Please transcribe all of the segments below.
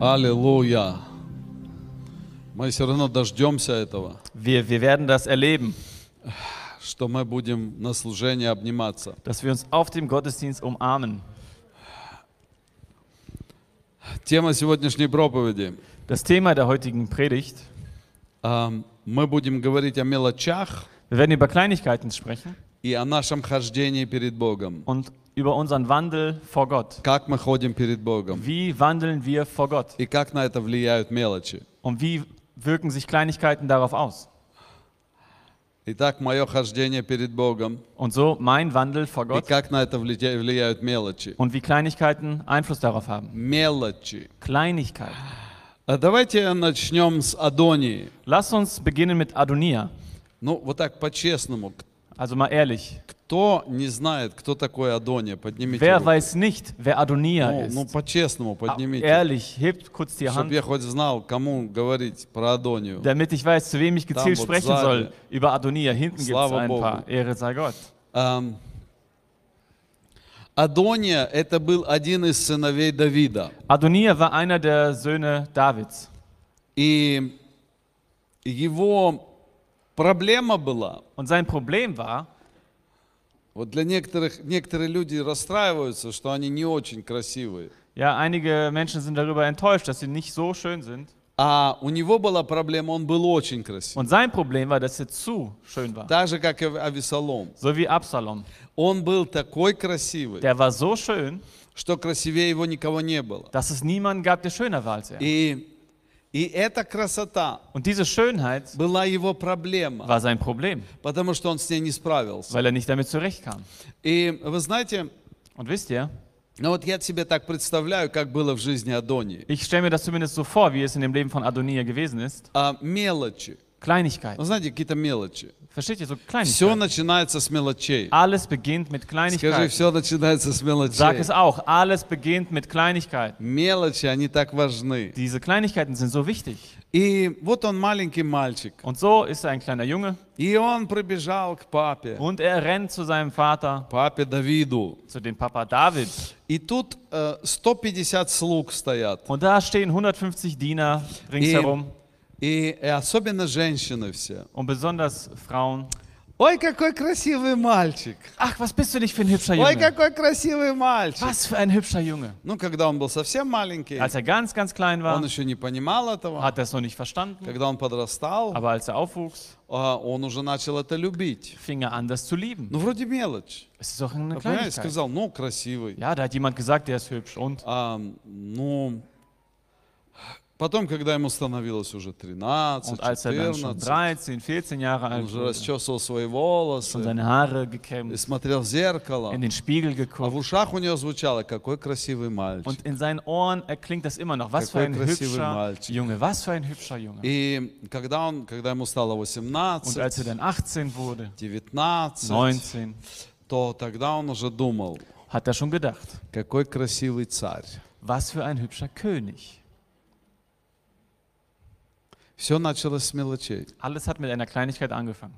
Аллилуйя. Мы все равно дождемся этого, Wir, wir werden das erleben, что мы будем на служении обниматься. dass wir uns auf dem Gottesdienst umarmen. Тема сегодняшней проповеди. Das Thema der heutigen Predigt, а, Мы будем говорить о мелочах wir werden über Kleinigkeiten sprechen и о нашем хождении перед Богом. und über unseren Wandel vor Gott. Как мы ходим перед Богом. Wie wandeln wir vor Gott? И как на это влияют мелочи. Und wie wirken sich Kleinigkeiten darauf aus? Итак, мое хождение перед Богом. Und so mein Wandel vor И Gott как на это влия- влияют мелочи. und wie Kleinigkeiten Einfluss darauf haben. Мелочи. Kleinigkeiten. А Давайте начнем с Адонии. Lass uns beginnen mit Adonia. Ну, вот так по-честному. Also mal ehrlich. Кто не знает, кто такой Адония? Поднимите Wer руку. weiß nicht, wer Adonia Ну, ну, ist? по-честному Ah, поднимите. Ehrlich, hebt kurz die Чтобы Hand, я хоть знал, кому говорить про Адонию. damit ich weiß, zu wem ich gezielt Там вот sprechen сзади. soll. Über Adonia. Hinten gibt es Слава ein Богу. paar. Ehre sei Gott. Ам, Адония – это был один из сыновей Давида. Adonia war einer der Söhne Davids. И его проблема была, Und sein Problem war, вот для некоторых, некоторые люди расстраиваются, что они не очень красивые. ja, einige Menschen sind darüber enttäuscht, dass sie nicht so schön sind. А у него была проблема, он был очень красивый. Und sein Problem war, dass er zu schön war. Так же, как и Авесолом. So wie Absalom. Он был такой красивый, Der war so schön, что красивее его никого не было. dass es niemanden gab, der schöner war als er. И, и эта красота Und diese Schönheit была его проблема, war sein Problem, потому что он с ней не справился. weil er nicht damit zurechtkam. И вы знаете, Und wisst ihr, ну вот я себе так представляю, как было в жизни Адонии. ich stelle mir das zumindest so vor, wie es in dem Leben von Adonia gewesen ist. А, мелочи. Kleinigkeiten. Ну, знаете, какие-то мелочи. Versteht ihr? So Все Kleinigkeiten. начинается с мелочей. Alles beginnt mit Скажи, Kleinigkeiten. все начинается с Sag мелочей. es auch. Alles beginnt mit Kleinigkeiten. Мелочи, они так важны. Diese Kleinigkeiten sind so wichtig. И вот он маленький мальчик. Und so ist er ein kleiner Junge И он прибежал к папе, und er rennt zu seinem Vater, папе Давиду. zu dem Papa David. И тут э, 150 слуг стоят. Und da stehen 150 Diener ringsherum И, и особенно женщины все. und besonders Frauen. Ой, какой красивый мальчик. Ach, was bist du nicht für ein hübscher Ой, Junge? какой красивый мальчик. Was für ein hübscher Junge. Ну, когда он был совсем маленький, Als er ganz, ganz klein war, он еще не понимал этого. hat er es noch nicht verstanden. Когда он подрастал, Aber als er aufwuchs, а, он уже начал это любить. fing er an, das zu lieben. Ну, вроде мелочь. Es ist doch eine А, Kleinigkeit. сказал, ну, красивый. Ja, da hat jemand gesagt, der ist hübsch. Und А, ну, потом, когда ему становилось уже 13, Und als er dann schon 14, 13, 14 Jahre он alt уже wurde, расчесывал свои волосы Haare и смотрел в зеркало. in den Spiegel А в geguckt ушах у него звучало, какой красивый мальчик. und in seinen Ohren das immer noch. Was für Какой ein красивый hübscher мальчик. Junge, was für ein hübscher Junge. И когда, он, когда ему стало Und als er 18, dann 18 wurde, 19, 19, то тогда он уже думал, hat er schon gedacht, какой красивый царь. was für ein hübscher König. Все началось с мелочей. Alles hat mit einer Kleinigkeit angefangen.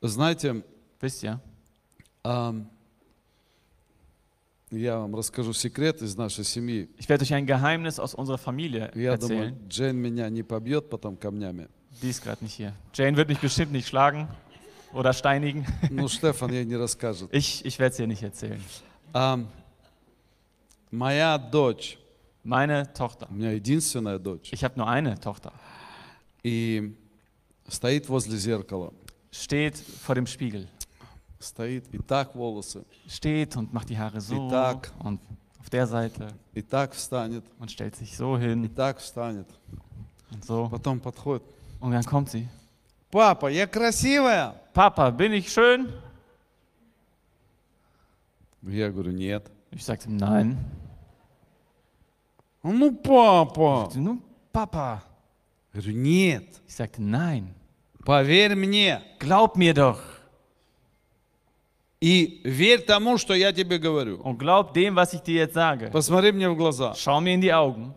Вы Знаете, Wisst ihr? ам, я вам расскажу секрет из нашей семьи. Ich werde euch ein Geheimnis aus unserer Familie Я думаю, erzählen. Джейн меня не побьет потом камнями. Die ist gerade nicht hier. Jane wird mich bestimmt nicht schlagen oder steinigen. Ну, Штефан ей не расскажет. Ich, ich werde es ihr nicht erzählen. Ам, моя дочь, Meine Tochter. у меня единственная дочь, Ich habe nur eine Tochter. и стоит возле зеркала. Steht vor dem Spiegel. Стоит и так волосы, Steht und macht die Haare so. Die Tag. Und auf der Seite. и так встанет, Und stellt sich so и hin. так встанет. Und so. Потом подходит. Und dann kommt sie. Папа, я красивая? Papa, bin ich schön? Я говорю, нет. Ich sagte, nein. Ну, папа. Sie, Nun, Papa. Я говорю, нет. Ich sagte, nein. Поверь мне. Glaub mir doch. И верь тому, что я тебе говорю. Und glaub dem, was ich dir jetzt sage. Посмотри мне в глаза. Schau mir in die Augen.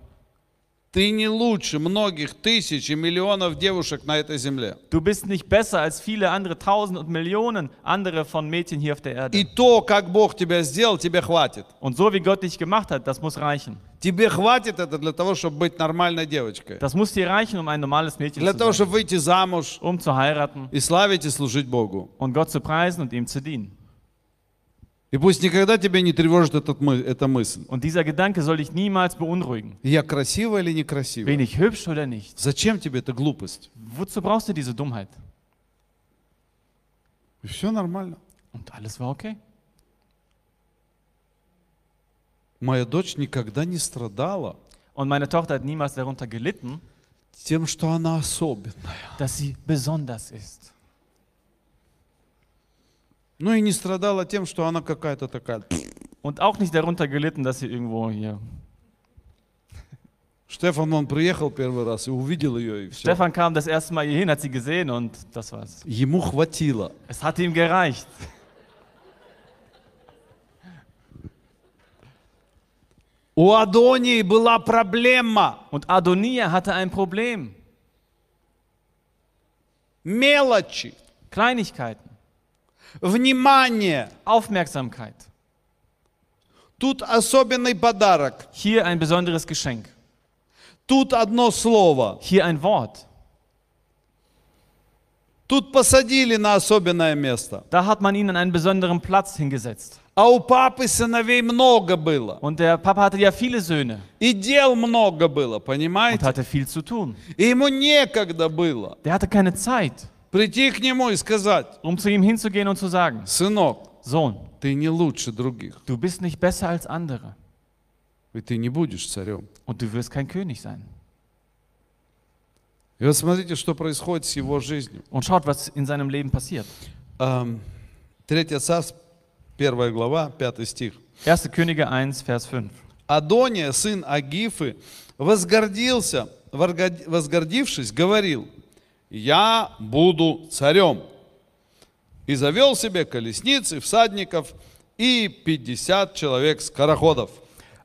Ты не лучше многих тысяч и миллионов девушек на этой земле. Du bist nicht besser als viele andere Tausend und Millionen andere von Mädchen hier auf der Erde. И то, как Бог тебя сделал, тебе хватит. Und so wie Gott dich gemacht hat, das muss reichen. Тебе хватит это для того, чтобы быть нормальной девочкой. Das muss dir reichen, um ein normales Mädchen Для zu того, sein. чтобы выйти замуж Um zu heiraten и славить и служить Богу. und Gott zu preisen und ihm zu dienen. И пусть никогда тебя не тревожит этот мы- эта мысль. Und dieser Gedanke soll dich niemals beunruhigen. Я красивая или некрасивая? Bin ich hübsch oder nicht? Зачем тебе эта глупость? Wozu brauchst du diese Dummheit? И все нормально. Und alles war okay. Моя дочь никогда не страдала Und meine Tochter hat niemals darunter gelitten, тем, что она особенная. dass sie besonders ist. Ну и не страдала тем, что она какая-то такая. Und auch nicht darunter gelitten, dass sie irgendwo hier. Штефан, он приехал первый раз и увидел ее, и все. Stefan kam das erste Mal hierhin, hat sie gesehen und das war's. Ему хватило. Es hat ihm gereicht. У Адонии была проблема. Und Adonia hatte ein Problem. Мелочи, Kleinigkeiten, внимание. Aufmerksamkeit. Тут особенный подарок. Hier ein besonderes Geschenk. Тут одно слово. Hier ein Wort. Тут посадили на особенное место. Da hat man ihn an einen besonderen Platz hingesetzt. А у папы сыновей много было. Und der Papa hatte ja viele Söhne И дел много было, und понимаете? hatte viel zu tun. И ему некогда было Der hatte keine Zeit, прийти к нему и сказать, um zu ihm hinzugehen und zu sagen, сынок, Sohn, ты не лучше других. du bist nicht besser als andere И ты не будешь царем. und du wirst kein König sein. И вот смотрите, что происходит с его жизнью. Und schaut, was in seinem Leben passiert. Эм, Третья царств, первая глава, пятый стих. 1. Könige 1, Vers 5. Адония, сын Агифы, возгордился, возгордившись, говорил, я буду царем. И завел себе колесницы, всадников и 50 человек скороходов.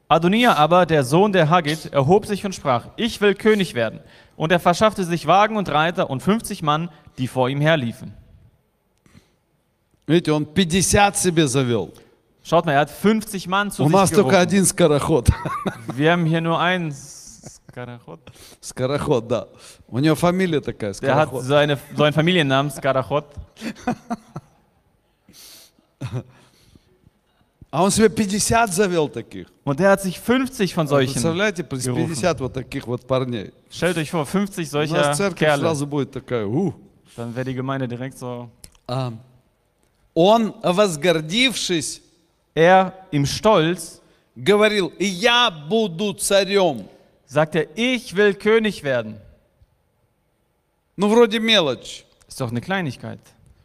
Adonia aber, der Sohn der Haggit, erhob sich und sprach, ich will König werden. Und er verschaffte sich Wagen und Reiter und 50 Mann, die vor ihm herliefen. Видите, он 50 себе завел. Schaut mal, er hat 50 Mann zu У нас sich только gerufen. один скороход. Wir haben hier nur einen Skarachot. Скороход, да. У него фамилия такая, Der hat Скороход. so, eine, so einen Familiennamen, Skarachot. А он себе 50 завел таких. Und der hat sich 50 von solchen. Представляете, gerufen. 50 вот таких вот парней. Stellt euch vor, 50 У нас solcher церковь Kerle. сразу будет такая, ух. Dann wäre die Gemeinde direkt so. А, Он, возгордившись, Er im Stolz говорил, я буду царем. sagt er, ich will König werden. Ну, вроде мелочь. Ist doch eine Kleinigkeit.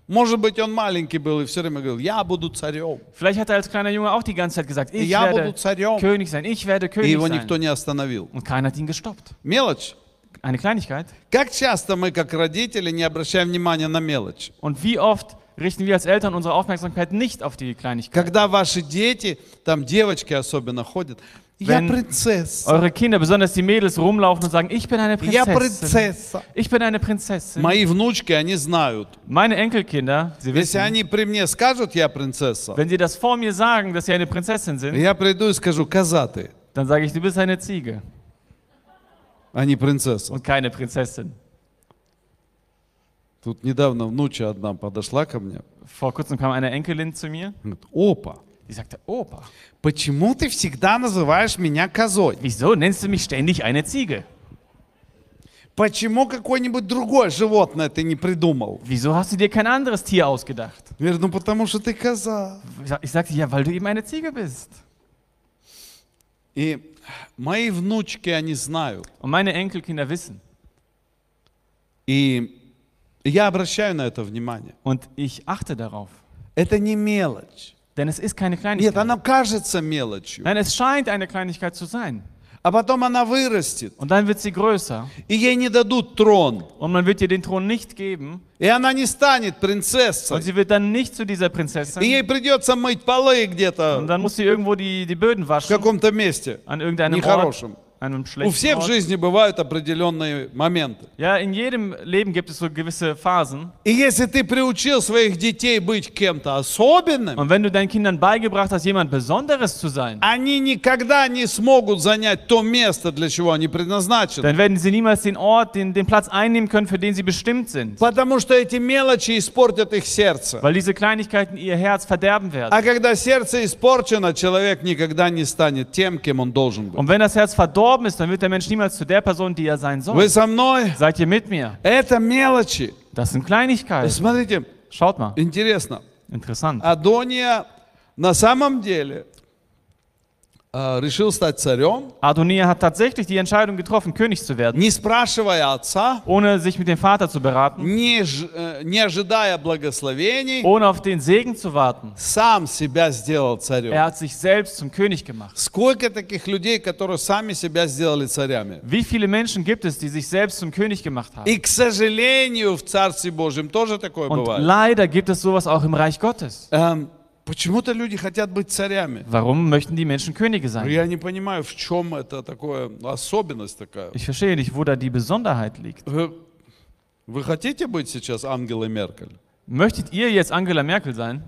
Может быть, он маленький был и все время говорил, я буду царем. Vielleicht hat er als kleiner Junge auch die ganze Zeit gesagt, ich Я буду werde царем. König sein, ich werde И König его никто sein. не остановил. Und keiner hat ihn gestoppt. Мелочь. Eine Kleinigkeit. Как часто мы, как родители, не обращаем внимания на мелочь? Und wie oft richten wir als Eltern unsere Aufmerksamkeit nicht auf die Kleinigkeit? Когда ваши дети, там девочки особенно ходят, я Wenn принцесса, Eure Kinder, besonders die Mädels, rumlaufen und sagen, ich bin eine я Prinzessin. принцесса. Ich bin eine Prinzessin. Мои внучки, они знают. Meine Enkelkinder, sie Если wissen, они при мне скажут, я принцесса, wenn sie das vor mir sagen, dass sie eine Prinzessin sind, я приду и скажу, коза ты, dann sage ich, du bist eine Ziege а не принцесса. und keine Prinzessin. Тут недавно внуча одна подошла ко мне, Vor kurzem kam eine Enkelin zu mir, говорит, опа, Die sagte, Opa, почему ты всегда называешь меня козой? wieso nennst du mich ständig eine Ziege? Почему какое-нибудь другое животное ты не придумал? Wieso hast du dir kein anderes Tier ausgedacht? Я говорю, ну потому что ты коза. Ich sag- Ich sagte, ja, weil du eben eine Ziege bist. И мои внучки, они знают. Und meine Enkelkinder wissen. И я обращаю на это внимание. Und ich achte darauf. Это не мелочь. Denn es ist keine Нет, Kleinigkeit. она кажется мелочью. Nein, es scheint eine Kleinigkeit zu sein. А потом она вырастет, Und dann wird sie größer. и ей не дадут трон. Und man wird ihr den Thron nicht geben. И она не станет Und принцессой. sie wird dann nicht zu dieser И Prinzessin. ей придется мыть полы Und где-то dann muss sie irgendwo die, die Böden в waschen. каком-то месте An irgendeinem Ort. Einem У schlechten всех в Ort. жизни бывают определенные моменты. Ja, in jedem Leben gibt es so gewisse Phasen. И если ты приучил своих детей быть кем-то особенным, Und wenn du deinen Kindern beigebracht hast, jemand Besonderes zu sein, они никогда не смогут занять то место, для чего они предназначены. dann werden sie niemals den Ort, den, den Platz einnehmen können, für den sie bestimmt sind. Потому что эти мелочи испортят их сердце. Weil diese Kleinigkeiten ihr Herz verderben werden. А когда сердце испорчено, человек никогда не станет тем, кем он должен быть. Und wenn das Herz verdorben ist, dann wird der Mensch niemals zu der Person, die er sein soll. Вы со мной? Seid ihr mit mir? Это мелочи. Das sind Kleinigkeiten. Смотрите, Schaut mal, интересно. interessant. Адония на самом деле э, решил стать царем, Adonia hat tatsächlich die Entscheidung getroffen, König zu werden, не спрашивая отца, ohne sich mit dem Vater zu beraten, не, ж- э, не ожидая благословений, ohne auf den Segen zu warten. сам себя сделал Er царем. hat sich selbst zum König gemacht. Сколько таких людей, которые сами себя сделали царями? Wie viele Menschen gibt es, die sich selbst zum König gemacht haben? И, к сожалению, в Царстве Божьем тоже такое Und бывает. leider gibt es sowas auch im Reich Gottes. Эм, почему-то люди хотят быть царями. Warum möchten die Menschen Könige sein? Я не понимаю, в чем это такое, особенность такая. Ich verstehe nicht, wo da die Besonderheit liegt. Вы, вы хотите быть сейчас Ангелой Меркель? Möchtet ihr jetzt Angela Merkel sein?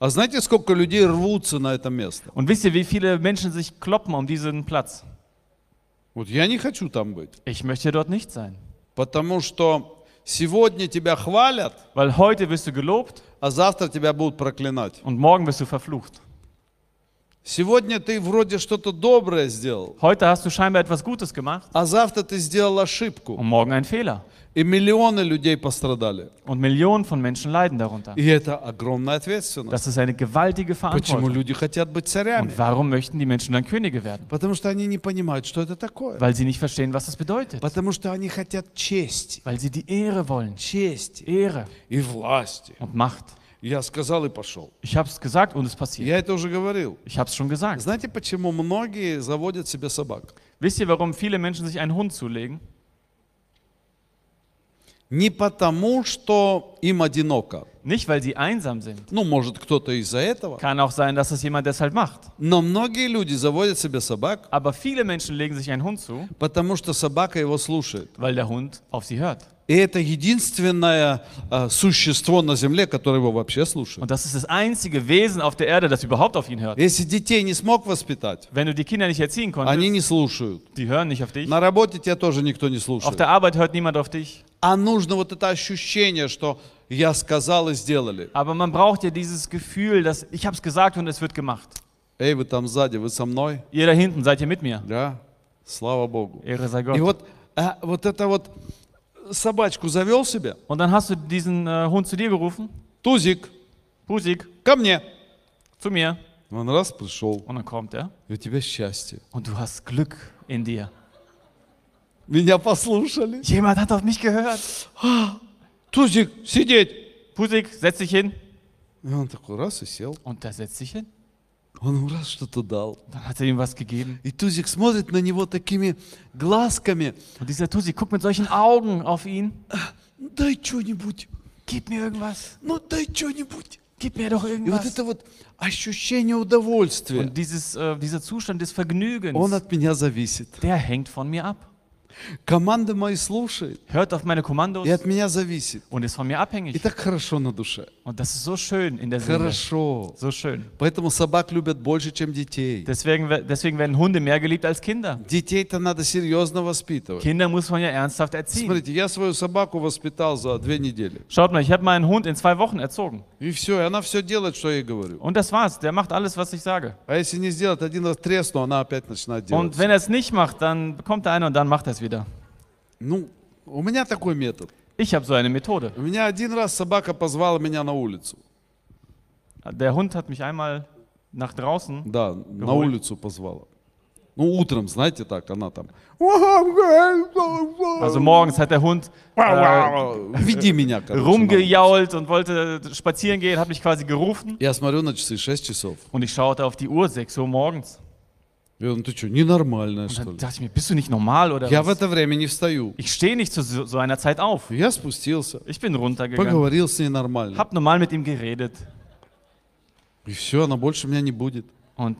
А знаете, сколько людей рвутся на это место? Und wisst ihr, wie viele Menschen sich kloppen um diesen Platz? Вот я не хочу там быть, Ich möchte dort nicht sein. потому что сегодня тебя хвалят, Weil heute wirst du gelobt а завтра тебя будут проклинать. und morgen wirst du verflucht. Сегодня ты вроде что-то доброе сделал, Heute hast du scheinbar etwas Gutes gemacht а завтра ты сделал ошибку, und morgen einen Fehler. и миллионы людей пострадали. Und Millionen von Menschen leiden darunter. И это огромная ответственность. Das ist eine gewaltige Почему Verantwortung. люди хотят быть царями? Und warum möchten die Menschen dann Könige werden? Потому что они не понимают, что это такое. Weil sie nicht verstehen, was das bedeutet. Потому что они хотят чести, Weil sie die Ehre wollen. чести Ehre и власти. und Macht. Я сказал и пошел. Ich habe es gesagt und es passiert. Я это уже говорил. Ich habe es schon gesagt. Знаете, почему многие заводят себе собак? Wisst ihr, warum viele Menschen sich einen Hund zulegen? Не потому, что им одиноко. Nicht, weil sie einsam sind. Ну, может, кто-то из-за этого. Kann auch sein, dass es jemand deshalb macht. Но многие люди заводят себе собак, Aber viele Menschen legen sich einen Hund zu, потому что собака его слушает. weil der Hund auf sie hört. И это единственное э, существо на земле, которое его вообще слушает. Und das ist das einzige Wesen auf der Erde, das überhaupt auf ihn hört. Если детей не смог воспитать, Wenn du die Kinder nicht erziehen они konntest, не слушают. die hören nicht auf dich. На работе тебя тоже никто не Auf слушает. der Arbeit hört niemand auf dich. А нужно вот это ощущение, что я сказал и сделали. Aber man braucht ja dieses Gefühl, dass ich habe es gesagt und es wird gemacht. Эй, вы там сзади, вы со мной? Ihr da hinten, seid ihr mit mir? Да? Слава Богу. Ehre sei И Gott. вот, а, вот это вот собачку завел себе, Und dann hast du diesen äh, Hund zu dir gerufen. Тузик, Pusik, ко мне. zu mir. Он раз пришел, Und dann kommt er. и у тебя счастье. Und du hast Glück in dir. Меня послушали. Jemand hat auf mich gehört. Тузик, сидеть. Pusik, setz dich hin. И он такой раз и сел. Und der setzt sich hin. Он ему раз что-то дал. Dann hat er ihm was gegeben. И Тузик смотрит на него такими глазками. Und dieser Tussi guckt mit solchen Augen auf ihn. «Ну, Дай что-нибудь. Gib mir irgendwas. Ну, дай что-нибудь. Gib mir doch И вот irgendwas. это вот ощущение удовольствия, Und dieses, äh, dieser Zustand des Vergnügens, он от меня зависит. der hängt von mir ab. Команда мои слушает, Hört auf meine Kommandos и от меня зависит. und ist von mir И abhängig. так хорошо на душе. Und das ist so schön in der Seele. Хорошо. So schön. Поэтому собак любят больше, чем детей. Deswegen, we- deswegen werden Hunde mehr geliebt als Kinder. Детей-то надо серьезно воспитывать. Kinder muss man ja ernsthaft erziehen. Смотрите, я свою собаку воспитал за две недели. Schaut mal, ich habe meinen Hund in zwei Wochen erzogen. И все, и она все делает, что я ей говорю. Und das war's. Der macht alles, was ich sage. А если не сделать, один раз тресну, она опять начинает делать. Und wenn er es nicht macht, dann kommt der eine und dann macht er es wieder. Ну, у меня такой метод. Ich habe so eine Methode. У меня один раз собака позвала меня на улицу. Der Hund hat mich einmal nach draußen. Да, на Ой. улицу позвала. Ну, утром, знаете, так, она там. Also morgens hat der Hund äh, Веди меня, короче. на улицу. rumgejault und wollte spazieren gehen, hat mich quasi gerufen. Я смотрю на часы, 6 часов. Und ich schaute auf die Uhr, 6 Uhr morgens. Говорю, ну ты что, ненормальная, Und что dann ли? dachte ich mir, bist du nicht normal oder Я в was? это время не встаю. Ich stehe nicht zu so so einer Zeit auf. Я спустился, Ich bin runtergegangen, поговорил с ней нормально. hab normal mit ihm geredet И все, она больше меня не будет. und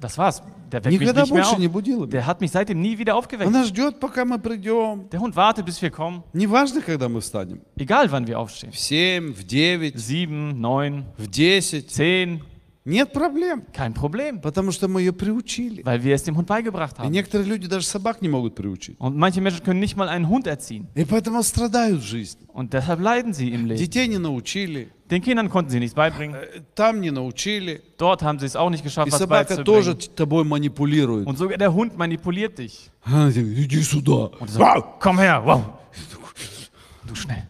Das war's. Der weckt mich Никогда nicht mehr больше auf. не будил меня. Der hat mich seitdem nie wieder aufgeweckt. Она ждет, пока мы придем. Der Hund wartet, bis wir kommen. Неважно, когда мы встанем. Egal, wann wir aufstehen. В 7, в 9, Sieben, neun, в 10. zehn, Нет проблем. kein Problem. Потому что мы ее приучили. Weil wir es dem Hund beigebracht И haben. некоторые люди даже собак не могут приучить. Und manche Menschen können nicht mal einen Hund erziehen. И поэтому страдают в жизни. Und deshalb leiden sie im Leben. Детей не научили, Den Kindern konnten sie nichts beibringen. э, там не научили. Dort haben sie es auch nicht И geschafft, was собака тоже beizubringen. тобой манипулирует. Und sogar der Hund manipuliert dich. А, Иди сюда. Und so, komm her, wow. Du schnell.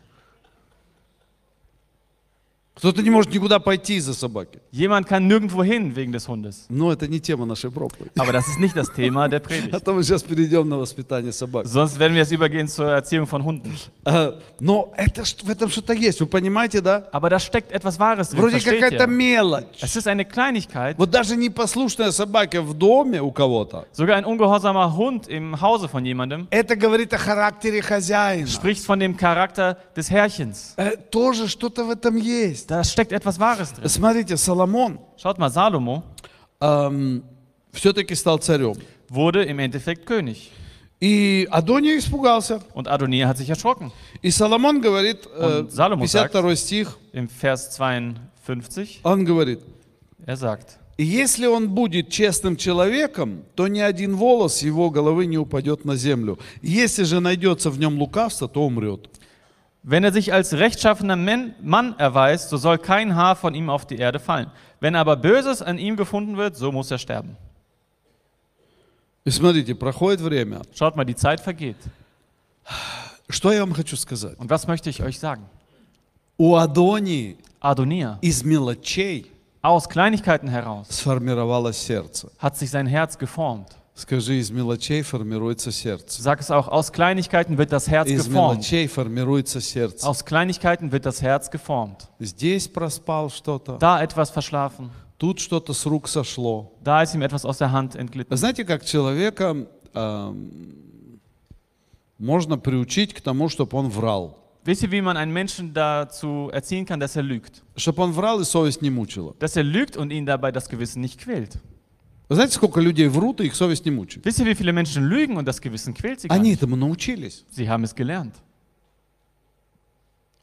Кто-то не может никуда пойти из-за собаки. Jemand kann nirgendwo hin wegen des Hundes. Но это не тема нашей проповеди. Aber das ist nicht das Thema der А Predigt. то мы сейчас перейдем на воспитание собак. Sonst werden wir jetzt übergehen zur Erziehung von Hunden. А, Но это, в этом что-то есть, вы понимаете, да? Aber da steckt etwas Wahres drin. Вроде какая-то мелочь. Es ist eine Kleinigkeit. Вот даже непослушная собака в доме у кого-то, Sogar ein ungehorsamer Hund im Hause von jemandem это говорит о характере хозяина. spricht von dem Charakter des Herrchens. Э, Тоже что-то в этом есть. Da steckt etwas Wahres drin. Смотрите, Соломон Schaut mal, Salomo все-таки стал царем. wurde im Endeffekt König. И Адония испугался. Und Adonia hat sich erschrocken. И Соломон говорит, э, Он Соломон 52 стих, Im Vers 52, он говорит, er sagt, «И если он будет честным человеком, то ни один волос его головы не упадет на землю. Если же найдется в нем лукавство, то умрет». Wenn er sich als rechtschaffener Men- Mann erweist, so soll kein Haar von ihm auf die Erde fallen. Wenn aber Böses an ihm gefunden wird, so muss er sterben. И смотрите, проходит время. Schaut mal, die Zeit vergeht. Что я вам хочу сказать? Und was möchte ich euch sagen? У Адонии Adonia, из мелочей aus Kleinigkeiten heraus, сформировалось сердце. hat sich sein Herz geformt. Скажи, из мелочей формируется сердце. Sag es auch, aus Kleinigkeiten wird das Herz Из geformt. мелочей формируется сердце. Aus Kleinigkeiten wird das Herz geformt. Здесь проспал что-то, Da etwas verschlafen, тут что-то с рук сошло. da ist ihm etwas aus der Hand entglitten. Знаете, как человека эм, можно приучить к тому, чтобы он врал? Wisst ihr, wie man einen Menschen dazu erziehen kann, dass er lügt? Чтобы он врал и совесть не мучила. Dass er lügt und ihn dabei das Gewissen nicht quält. Вы знаете, сколько людей врут, и их совесть не мучает? Wisst ihr, wie viele Menschen lügen und das Gewissen quält sie gar Они nicht? этому научились. Sie haben es gelernt.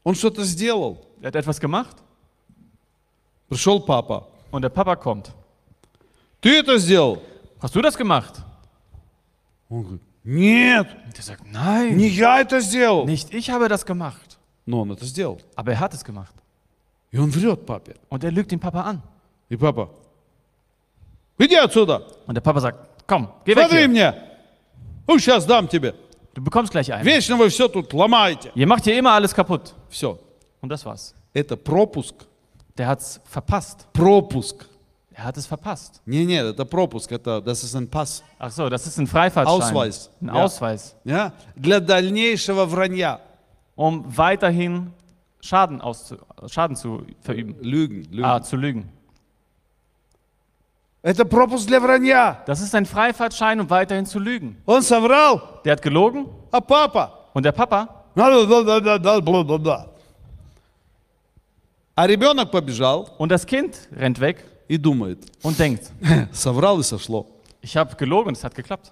Он что-то сделал. Er hat etwas gemacht Пришел папа. und der Papa kommt. Ты это сделал? Hast du das gemacht? Он говорит, нет, Und er sagt, nein, не я это сделал. nicht ich habe das gemacht. Но он это сделал. Aber er hat es gemacht. И он врет папе. Und er lügt den Papa an. И папа, иди отсюда, Und der Papa sagt, komm, geh weg смотри hier. мне. Ну, сейчас дам тебе. Du bekommst gleich einen. Вечно вы все тут ломаете. Ihr macht hier immer alles kaputt. Все. Und das war's. Это пропуск. Der hat's verpasst. Пропуск. Er hat es verpasst. Не, нет, это пропуск, это das ist ein Pass. Ach so, das ist ein Freifahrtschein. Ausweis. Ein Ja. Ausweis. Ja? Для дальнейшего вранья. Um weiterhin Schaden, auszu Schaden zu verüben. Lügen. Lügen. Ah, zu lügen. Das ist ein Freifahrtschein, um weiterhin zu lügen. Der hat gelogen. Und der Papa. Und das Kind rennt weg. Und denkt. Ich habe gelogen, es hat geklappt.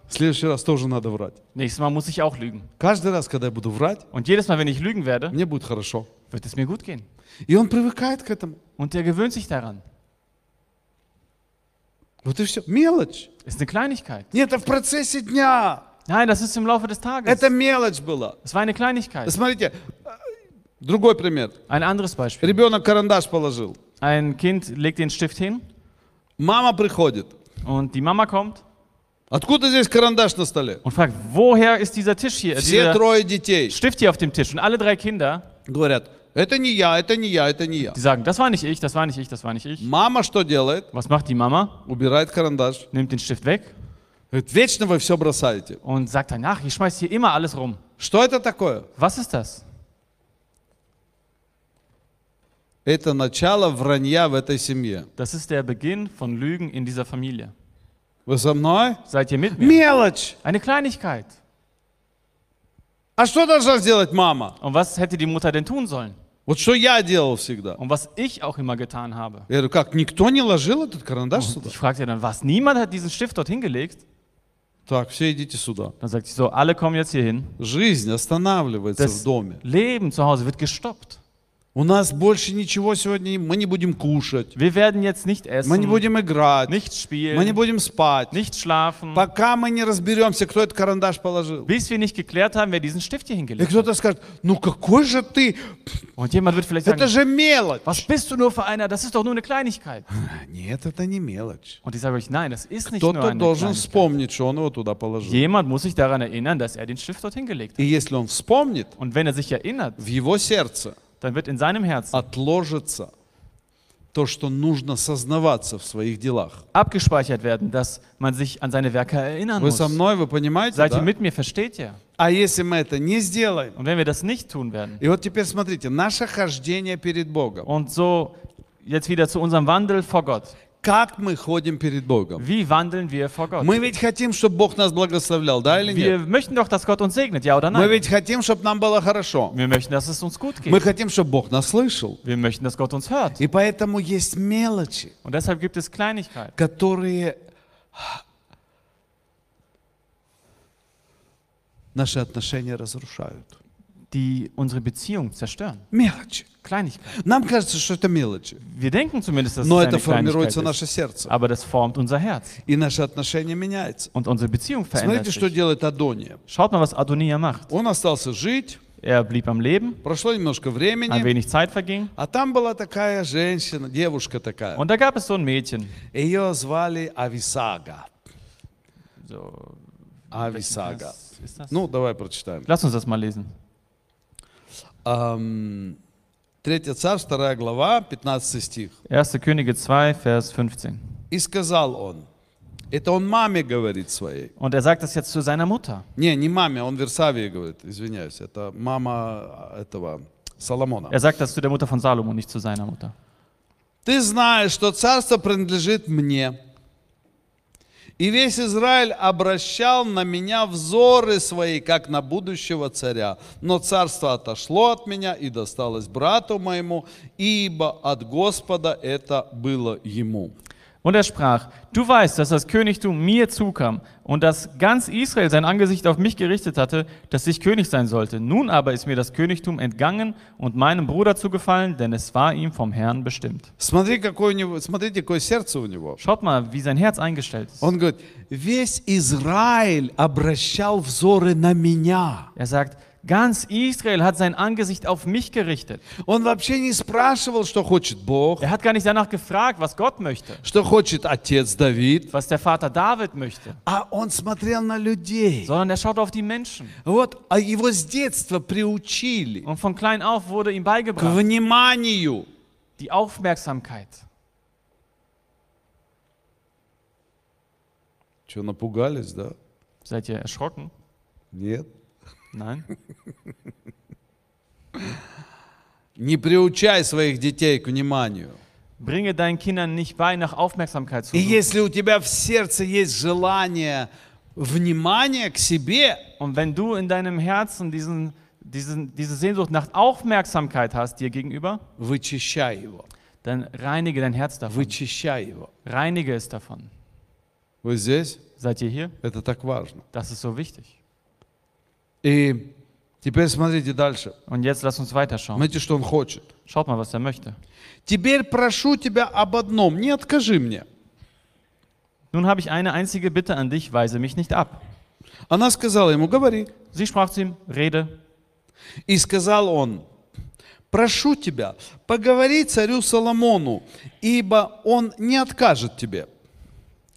Nächstes Mal muss ich auch lügen. Und jedes Mal, wenn ich lügen werde, wird es mir gut gehen. Und er gewöhnt sich daran. Вот и все. Мелочь. Ist eine Kleinigkeit. Нет, это в процессе дня. Nein, das ist im Laufe des Tages. Это мелочь была. Es war eine Kleinigkeit. Смотрите, э, другой пример. Ein anderes Beispiel. Ребенок карандаш положил. Ein Kind legt den Stift hin Мама приходит. und die Mama kommt Откуда здесь карандаш на столе? und fragt, woher ist dieser Tisch hier, äh, Все dieser трое детей Stift hier auf dem Tisch? Und alle drei Kinder, говорят, это не я, это не я, это не я. die sagen, das war nicht ich, das war nicht ich, das war nicht ich. Мама что делает? Was macht die Mama? Убирает карандаш. Nimmt den Stift weg Говорит, вечно вы все бросаете. und sagt danach, ich schmeiß hier immer alles rum. Что это такое? Was ist das? Это начало вранья в этой семье. Das ist der Beginn von Lügen in dieser Familie. Вы со мной? Seid ihr mit mir? Мелочь. Eine Kleinigkeit. А что должна сделать мама? Und was hätte die Mutter denn tun sollen? Вот что я делал всегда. Und was ich auch immer getan habe. Я говорю, как, никто не ложил этот карандаш Und сюда? ich fragte dann, was? Niemand hat diesen Stift dort hingelegt? Так, все идите сюда. Dann sagte ich so, alle kommen jetzt hier hin. Жизнь останавливается Das в доме. Leben zu Hause wird gestoppt. У нас больше ничего сегодня, мы не будем кушать, Wir werden jetzt nicht мы не essen, будем играть, nicht мы не spielen, будем спать, nicht schlafen, пока мы не разберемся, кто этот карандаш положил. bis wir nicht geklärt haben, wer diesen Stift hier И hingelegt hat. кто-то скажет, ну какой же ты, Und jemand wird vielleicht это sagen, же мелочь. was bist du nur für einer? Das ist doch nur eine Kleinigkeit. Нет, это не мелочь. Und ich sage euch, nein, das ist nicht nur Кто-то eine должен вспомнить, что он его туда положил. Jemand muss sich daran erinnern, dass er den Stift dort hingelegt hat. И если он вспомнит, Und wenn er sich erinnert, в его сердце dann wird in seinem Herzen отложится то, что нужно сознаваться в своих делах. abgespeichert werden, dass man sich an seine Werke erinnern Вы muss. со мной, вы понимаете? Seid ihr да? mit mir, versteht ihr? А если мы это не сделаем? Und wenn wir das nicht tun werden, И вот теперь смотрите, наше хождение перед Богом. und so jetzt wieder zu unserem Wandel vor Gott. Как мы ходим перед Богом? Wie wandeln wir vor Gott? Мы ведь хотим, чтобы Бог нас благословлял, да или Wir нет? möchten doch, dass Gott uns segnet, ja oder Мы nein? ведь хотим, чтобы нам было хорошо. Wir möchten, dass es uns gut Мы geht. хотим, чтобы Бог нас слышал. Wir möchten, dass Gott uns hört. И поэтому есть мелочи, Und deshalb gibt es Kleinigkeiten, которые наши отношения разрушают. die unsere Beziehung zerstören. Мелочи. Kleinigkeiten. Нам кажется, что это мелочи, Wir denken zumindest, dass но es это eine Kleinigkeit формируется ist. наше сердце. Aber das formt unser Herz. И наши отношения меняются. Und unsere Beziehung verändert Смотрите, что sich. делает Адония. Schaut mal, was Adonia macht. Он остался жить, Er blieb am Leben, прошло немножко ein времени, wenig Zeit verging. а там была такая женщина, девушка такая. Und da gab es so ein Mädchen. Ее звали Ависага. So, Ависага. was ist das? Ну, давай прочитаем. Lass uns das mal lesen. Ам, Третье царство, вторая глава, 15 стих. 1. Könige 2, Vers 15. И сказал он, это он маме говорит своей. Und er sagt das jetzt zu seiner Mutter. Не, не маме, он Версавии говорит, извиняюсь. Это мама этого Соломона. Er sagt das zu der Mutter von Salomo, nicht zu seiner Mutter. Ты знаешь, что царство принадлежит мне. И весь Израиль обращал на меня взоры свои, как на будущего царя. Но царство отошло от меня и досталось брату моему, ибо от Господа это было ему. Und er sprach, du weißt, dass das Königtum mir zukam und dass ganz Israel sein Angesicht auf mich gerichtet hatte, dass ich König sein sollte. Nun aber ist mir das Königtum entgangen und meinem Bruder zugefallen, denn es war ihm vom Herrn bestimmt. Schaut mal, wie sein Herz eingestellt ist. Er sagt, ganz Israel hat sein Angesicht auf mich gerichtet. Он вообще не спрашивал, что хочет Бог, Er hat gar nicht danach gefragt, was Gott möchte, что хочет отец Давид, was der Vater David möchte, а он смотрел на людей. sondern er schaut auf die Menschen. Вот, а его с детства приучили Und von klein auf wurde ihm к beigebracht, вниманию. die Aufmerksamkeit. Что, напугались, да? Seid ihr erschrocken? Нет. Nein? Не приучай своих детей к вниманию. Bringe deinen Kindern nicht bei, nach Aufmerksamkeit zu И suchen. если у тебя в сердце есть желание внимания к себе, Und wenn du in deinem Herzen diesen, diesen, diese Sehnsucht nach Aufmerksamkeit hast dir gegenüber, вычищай его. dann reinige dein Herz davon. Вычищай его. Reinige es davon. Вы здесь? Seid ihr hier? Это так важно. Das ist so wichtig. И теперь смотрите дальше. Und jetzt lass uns weiterschauen. Смотрите, что он хочет. Schaut mal, was er möchte. Теперь прошу тебя об одном. Не откажи мне. Nun habe ich eine einzige Bitte an dich, weise mich nicht ab. Она сказала ему, говори. Sie sprach zu ihm, rede. И сказал он, прошу тебя, поговори царю Соломону, ибо он не откажет тебе.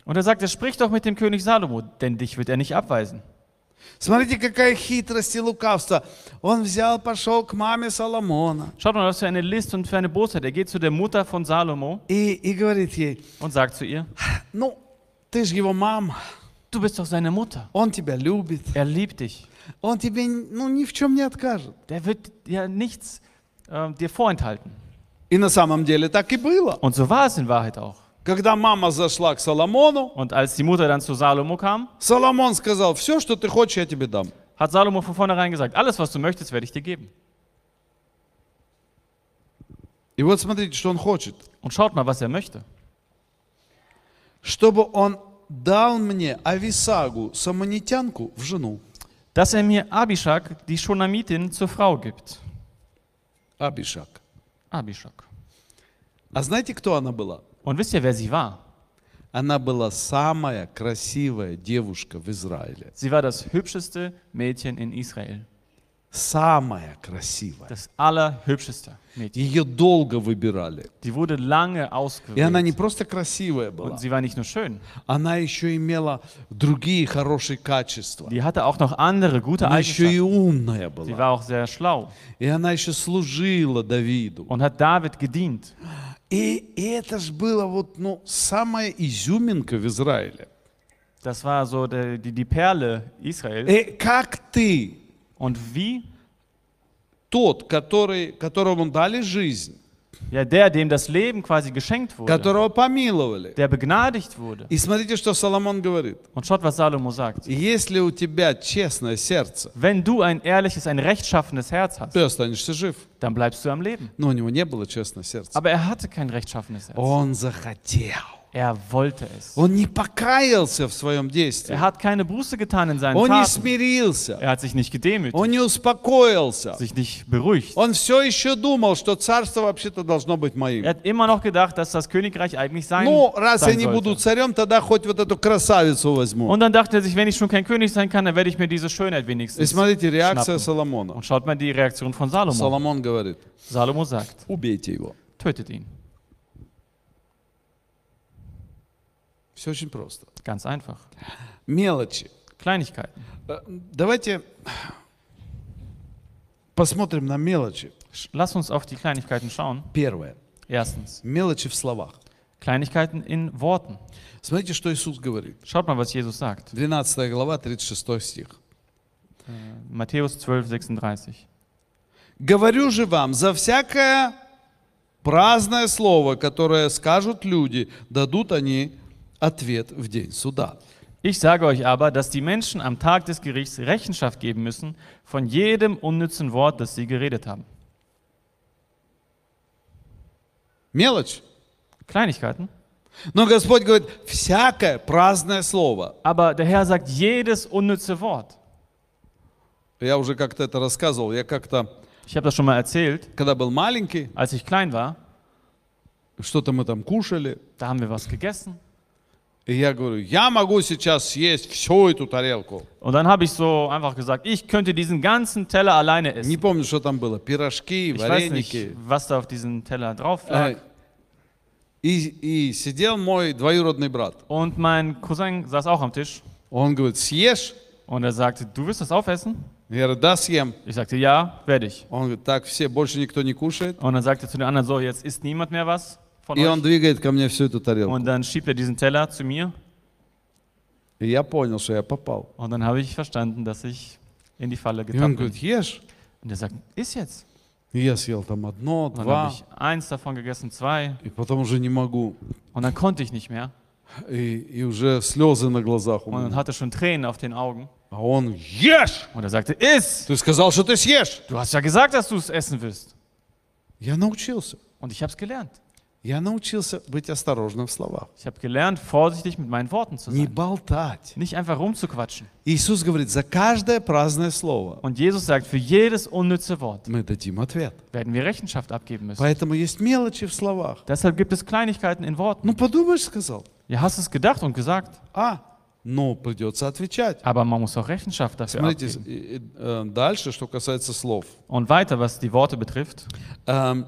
Und er sagte, sprich doch mit dem König Salomo, denn dich wird er nicht abweisen. Смотрите, какая хитрость и лукавство. Он взял, пошел к маме Соломона Schaut mal, was für eine List und für eine Bosheit. Er geht zu der Mutter von Salomo и, и говорит ей, und sagt zu ihr, ну, ты же его мама, du bist doch seine Mutter. он тебя любит, Er liebt dich. он тебе ну, ни в чем не откажет. Der wird ja nichts äh, dir vorenthalten. И на самом деле так и было. Und so war es in Wahrheit auch. Когда мама зашла к Соломону, Und als die Mutter dann zu Salomo kam, Соломон сказал, все, что ты хочешь, я тебе дам. hat Salomo von vornherein gesagt, alles, was du möchtest, werde ich dir geben. И вот смотрите, что он хочет. Und schaut mal, was er möchte. Чтобы он дал мне Ависагу, самонитянку, в жену. Dass er mir Abishag, die Shunamitin, zur Frau gibt. Абишак. Abishag. А знаете, кто она была? Und wisst ihr, wer sie war? Она была самая красивая девушка в Израиле. Sie war das hübscheste Mädchen in Israel. Самая красивая. Das allerhübscheste Mädchen. Ее долго выбирали. Die wurde lange И она не ausgewählt. просто красивая была, Und sie war nicht nur schön, она еще имела другие хорошие качества. die hatte auch noch andere gute Она еще и Eigenschaften. умная Sie была. war auch sehr schlau И она еще служила Давиду. und hat David gedient. И, и это же было вот, ну, самая изюминка в Израиле. Das war so die, die Perle Israels. И как ты, Und wie? тот, который, которому дали жизнь, Ja, der, dem das Leben quasi geschenkt wurde, которого помиловали. der begnadigt wurde. И смотрите, что Соломон говорит. Und schaut, was Salomo sagt. Если у тебя честное сердце, Wenn du ein ehrliches, ein rechtschaffenes Herz hast, ты останешься жив. dann bleibst du am Leben. Но у него не было честное сердце. Aber er hatte kein rechtschaffenes Herz. Он захотел. Er wollte es. Он не покаялся в своем действии. Er hat keine Buße getan in seinen Он не Taten. смирился. Er hat sich nicht gedemütigt, Он не успокоился. sich nicht beruhigt. Он все еще думал, что царство вообще-то должно быть Er моим. hat immer noch gedacht, dass das Königreich eigentlich sein, Ну, раз я sein не буду sollte. царем, тогда хоть вот эту красавицу возьму. Und dann dachte er sich, wenn ich schon kein König sein kann, dann werde ich mir diese Schönheit И wenigstens смотрите, реакция schnappen. Соломона. Und schaut mal die Reaktion von Salomo. Соломон говорит, Salomo sagt, убейте его. tötet ihn. Все очень просто. Ganz einfach. Мелочи. Kleinigkeiten. Э, Давайте посмотрим на мелочи. Lass uns auf die Kleinigkeiten schauen. Первое. Erstens, Мелочи в словах. Kleinigkeiten in Worten. Смотрите, что Иисус говорит. Schaut mal, was Jesus sagt. 12 глава, 36 стих. Matthäus 12, 36. Говорю же вам, за всякое праздное слово, которое скажут люди, дадут они ответ в день суда. Ich sage euch aber, dass die Menschen am Tag des Gerichts Rechenschaft geben müssen von jedem unnützen Wort, das sie geredet haben. Мелочь. Kleinigkeiten. Но Господь говорит, всякое праздное слово. Aber der Herr sagt jedes unnütze Wort. Я уже как-то это рассказывал. Я как-то, Ich habe das schon mal erzählt. когда был маленький, Als ich klein war, что-то мы там кушали. da haben wir was gegessen. И я говорю, я могу сейчас съесть всю эту тарелку. Und dann habe ich so einfach gesagt, ich könnte diesen ganzen Teller alleine Не essen. помню, что там было. Пирожки, Ich weiß nicht, вареники. was da auf diesem Teller drauf Э, lag. И, и сидел мой двоюродный брат. Und mein Cousin saß auch am Tisch Он говорит, съешь? und er sagte, du wirst das aufessen? Я говорю, да, съем. Ich sagte, ja, werde ich. Он говорит, так, все, больше никто не кушает. Und dann sagte er zu den anderen, so, jetzt isst niemand mehr was von И он euch. двигает ко мне всю эту тарелку. Und dann schiebt er diesen Teller zu mir И я понял, что я попал. und dann habe ich verstanden, dass ich in die Falle И он getappt bin. говорит, ешь? Und er sagt, iss jetzt. И я съел там одно, Und dann два, habe ich eins davon gegessen, zwei и потом уже не могу. und dann konnte ich nicht mehr. И, и уже слезы на глазах у Und dann меня. hatte schon Tränen auf den Augen. А он, ешь! Und er sagte, iss! Ты сказал, что ты съешь. Du hast ja gesagt, dass du es essen wirst. Я научился. Und ich habe es gelernt. Я научился быть осторожным в словах. Ich habe gelernt, vorsichtig mit meinen Worten zu Не sein. болтать. Nicht einfach rumzuquatschen. Иисус говорит, за каждое праздное слово Und Jesus sagt, für jedes unnütze Wort мы дадим ответ. werden wir Rechenschaft abgeben müssen. Поэтому есть мелочи в словах. Deshalb gibt es Kleinigkeiten in Worten. Ну, подумаешь, сказал. Ihr hast es gedacht und gesagt, А, ну, придется отвечать. aber man muss auch Rechenschaft dafür Смотрите, abgeben. и- и, э, дальше, что касается слов. Und weiter, was die Worte betrifft. Эм,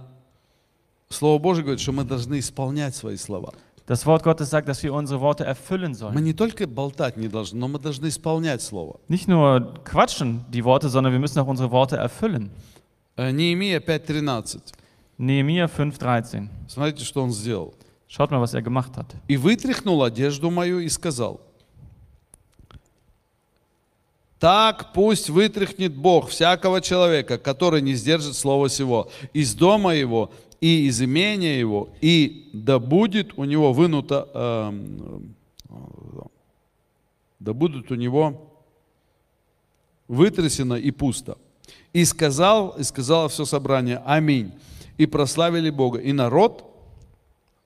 Слово Божье говорит, что мы должны исполнять свои слова. Das Wort Gottes sagt, dass wir unsere Worte erfüllen Мы sollen. не только болтать не должны, но мы должны исполнять Слово. Nicht nur quatschen die Worte, sondern wir müssen auch unsere Worte erfüllen. Э, Неемия 5.13. Nehemiah 5,13. Смотрите, что он сделал. Schaut mal, was er gemacht hat. «И вытряхнул одежду мою и сказал, так пусть вытряхнет Бог всякого человека, который не сдержит слова сего, из дома его и из имения его, и да будет у него вынуто, эм, э, да будет у него вытрясено и пусто. И сказал, и сказала все собрание, аминь. и прославили Бога. И народ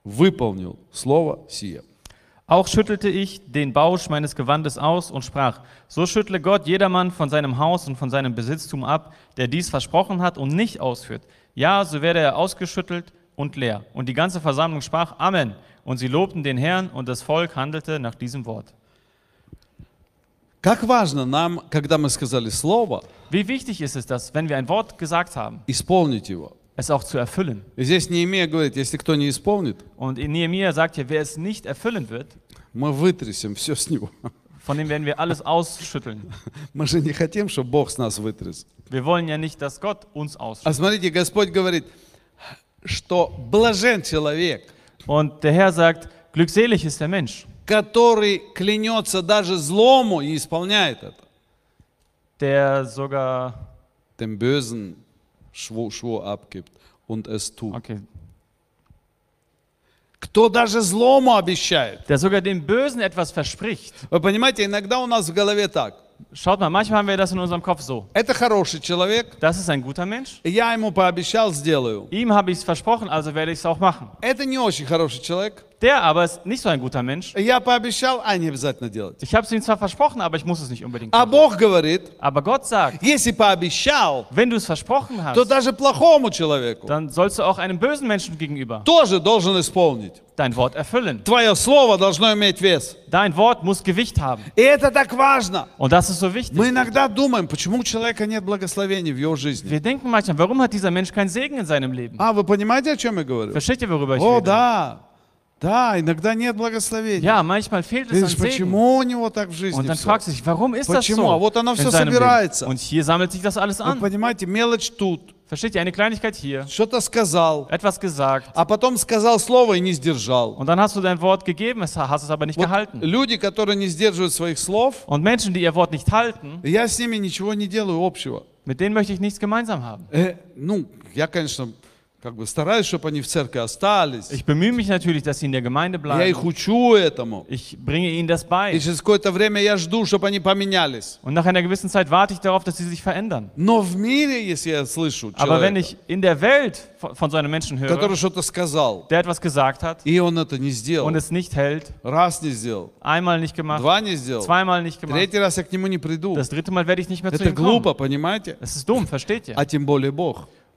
выполнил слово сие. Auch schüttelte ich den Bausch meines Gewandes aus und sprach, so schüttle Gott jedermann von seinem Haus und von seinem Besitztum ab, der dies versprochen hat und nicht ausführt. Ja, so werde er ausgeschüttelt und leer. Und die ganze Versammlung sprach Amen. Und sie lobten den Herrn und das Volk handelte nach diesem Wort. Как важно нам, когда мы сказали слово, Wie wichtig ist es, dass, wenn wir ein Wort gesagt haben, исполнить его. es auch zu erfüllen? И здесь Неемия говорит, если кто не исполнит, Und in Nehemiah sagt hier, wer es nicht erfüllen wird, мы вытрясем все с него. von dem werden wir alles ausschütteln. Мы же не хотим, чтобы Бог с нас вытряс. Wir wollen ja nicht, dass Gott uns А ausschüttet. смотрите, Господь говорит, что блажен человек, Und der Herr sagt, glückselig ist der Mensch, который клянется даже злому и исполняет это. der sogar, Dem Bösen Schwur, Schwur abgibt und es tut. okay, Кто даже злому обещает. der sogar dem Bösen etwas verspricht. Вы понимаете, иногда у нас в голове так. Schaut mal, manchmal haben wir das in unserem Kopf so. Это хороший человек, Das ist ein guter Mensch. я ему пообещал, сделаю. Ihm habe ich es versprochen, also werde ich es auch machen. Это не очень хороший человек. Der aber ist nicht so ein guter Mensch. Я пообещал, а не обязательно делать. Ich habe es ihm zwar versprochen, aber ich muss es nicht unbedingt А machen. Бог говорит, Aber Gott sagt, если пообещал, wenn du es versprochen то hast, даже плохому человеку dann sollst du auch einem bösen Menschen gegenüber тоже должен исполнить. dein Wort erfüllen. Твое слово должно иметь вес. Dein Wort muss Gewicht haben. И это так важно. Und das ist so wichtig. Мы иногда думаем, почему у человека нет благословений в его жизни. Wir denken manchmal, warum hat dieser Mensch keinen Segen in seinem Leben? А, вы понимаете, о чем я говорю? Versteht ihr, worüber ich О, rede? да. Да, иногда нет благословения. Ja, manchmal fehlt es an говоришь, Segen. почему у него так в жизни Und dann всё? fragst du dich, warum ist das Почему? so? А вот оно in всё seinem собирается. Leben? Und hier sammelt sich das alles Вы an. понимаете, мелочь тут, Versteht ihr, eine Kleinigkeit hier, что-то сказал, etwas gesagt, а потом сказал слово и не сдержал. und dann hast du dein Wort gegeben, es- hast es aber nicht Вот gehalten. люди, которые не сдерживают своих слов, Und Menschen, die ihr Wort nicht halten, я с ними ничего не делаю общего. mit denen möchte ich nichts gemeinsam haben. Э, ну, я, конечно, Ich bemühe mich natürlich, dass sie in der Gemeinde bleiben. Ich bringe ihnen das bei. Und nach einer gewissen Zeit warte ich darauf, dass sie sich verändern. Aber wenn ich in der Welt von so einem Menschen höre, der etwas gesagt hat und es nicht hält, einmal nicht gemacht, zweimal nicht gemacht, das dritte Mal werde ich nicht mehr zu ihm kommen. Das ist dumm, versteht ihr?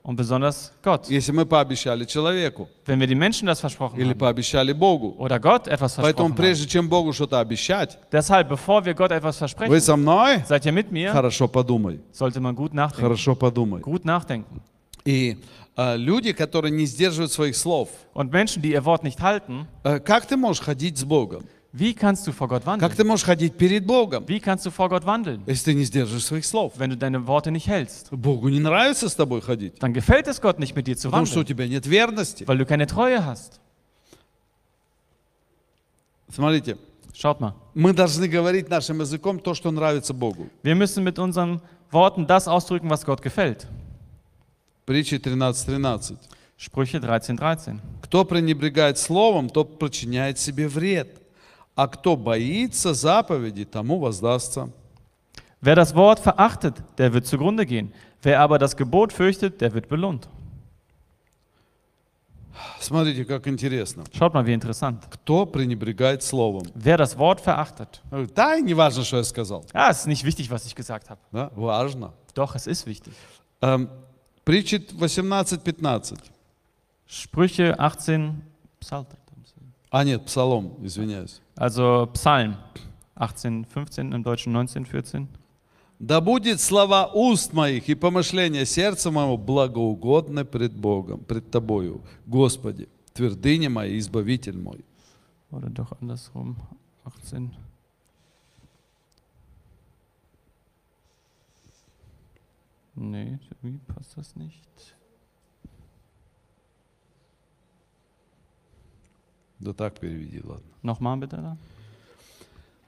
А. Und besonders Gott. Если мы пообещали человеку Wenn wir den Menschen das versprochen или haben пообещали Богу. oder Gott etwas Поэтому versprochen прежде чем Богу что-то обещать, Deshalb, bevor wir Gott etwas вы versprechen, со мной? seid ihr mit mir, Хорошо подумай. sollte man gut nachdenken. Хорошо подумай. Gut nachdenken. И э, люди, которые не сдерживают своих слов, Und Menschen, die ihr Wort nicht halten, э, как ты можешь ходить с Богом? Wie kannst du vor Gott Как wandeln? ты можешь ходить перед Богом, Wie kannst du vor Gott wandeln, если ты не сдерживаешь своих слов? wenn du deine Worte nicht hältst? Богу не нравится с тобой ходить, Dann gefällt es Gott nicht, mit dir zu потому что у wandeln, тебя нет верности. weil du keine Treue hast. Смотрите, Schaut mal. мы должны говорить нашим языком то, что нравится Богу. Wir müssen mit unseren Worten das ausdrücken, was Gott gefällt. Притчи 13.13. Sprüche 13,13. 13. Кто пренебрегает словом, тот причиняет себе вред. А кто боится заповеди, тому воздастся. Wer das Wort verachtet, der wird zugrunde gehen. Wer aber das Gebot fürchtet, der wird belohnt. Смотрите, как интересно. Schaut mal, wie interessant. Кто пренебрегает словом? Wer das Wort verachtet. Он говорит, Да, и не важно, что я сказал. Ja, es ist nicht wichtig, was ich gesagt habe. Да, важно. Doch, es ist wichtig. Эм, Притчи 18.15. Sprüche 18, Psalter. А нет, Псалом, извиняюсь. Also Psalm 18, 15, im Deutschen 19, 14. Да будет слова уст моих и помышления сердца моего благоугодны пред Богом, пред Тобою, Господи, твердыня моя, избавитель мой. Oder doch andersrum, 18. Nee, irgendwie passt das nicht. Да так переведи, ладно. Nochmal bitte.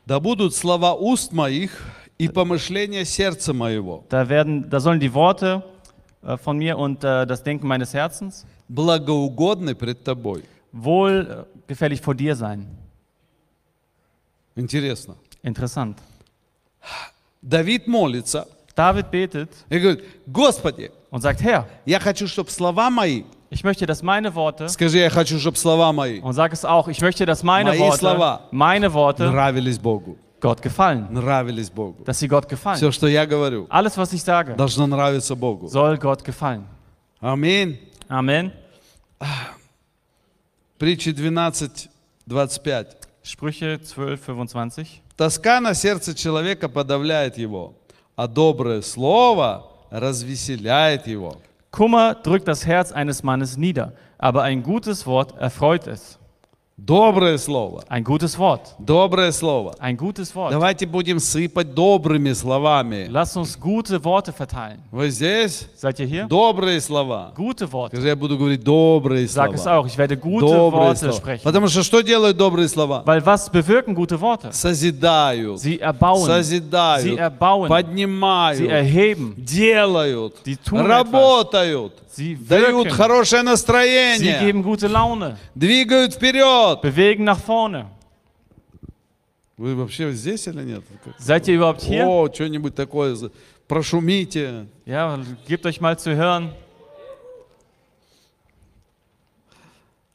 Да будут слова уст моих и помышления сердца моего Da, werden, da sollen die Worte äh, von mir und äh, das Denken meines Herzens благоугодны пред Тобой. wohl äh, gefällig vor dir sein. Интересно. Interessant. Давид молится David betet и говорит, Господи, und sagt, Herr, я хочу, чтобы слова мои Ich möchte, dass meine Worte, Скажи, я хочу, чтобы слова мои und sag es auch, ich möchte, dass meine Мои Worte, слова. meine Worte нравились Богу. Gott gefallen. Нравились Богу. Dass sie Gott gefallen. Все, что я говорю, Alles, was ich sage, должно нравиться Богу. soll Gott gefallen. Аминь. Amen. Притчи 12, 25. Sprüche 12, 25. Тоска на сердце человека подавляет его, а доброе слово развеселяет его. Kummer drückt das Herz eines Mannes nieder, aber ein gutes Wort erfreut es. Доброе слово. Ein gutes Wort. Доброе слово. Ein gutes Wort. Давайте будем сыпать добрыми словами. Lasst uns gute Worte verteilen. Вы здесь? Seid ihr hier? Добрые слова. Gute Worte. Скажи, я буду говорить добрые Sag es слова. auch, ich werde gute Добрые Worte слова. sprechen. Потому что что делают добрые слова? Weil was bewirken gute Worte? Созидают, Sie erbauen, sie созидают, erbauen, sie поднимают, erheben, делают, Die tun работают, sie дают wirken, хорошее sie настроение, geben gute Laune, двигают вперед. bewegen nach vorne. Вы вообще здесь или нет? Seid ihr überhaupt hier? О, что-нибудь такое, за- прошумите. Ja, gebt euch mal zu hören.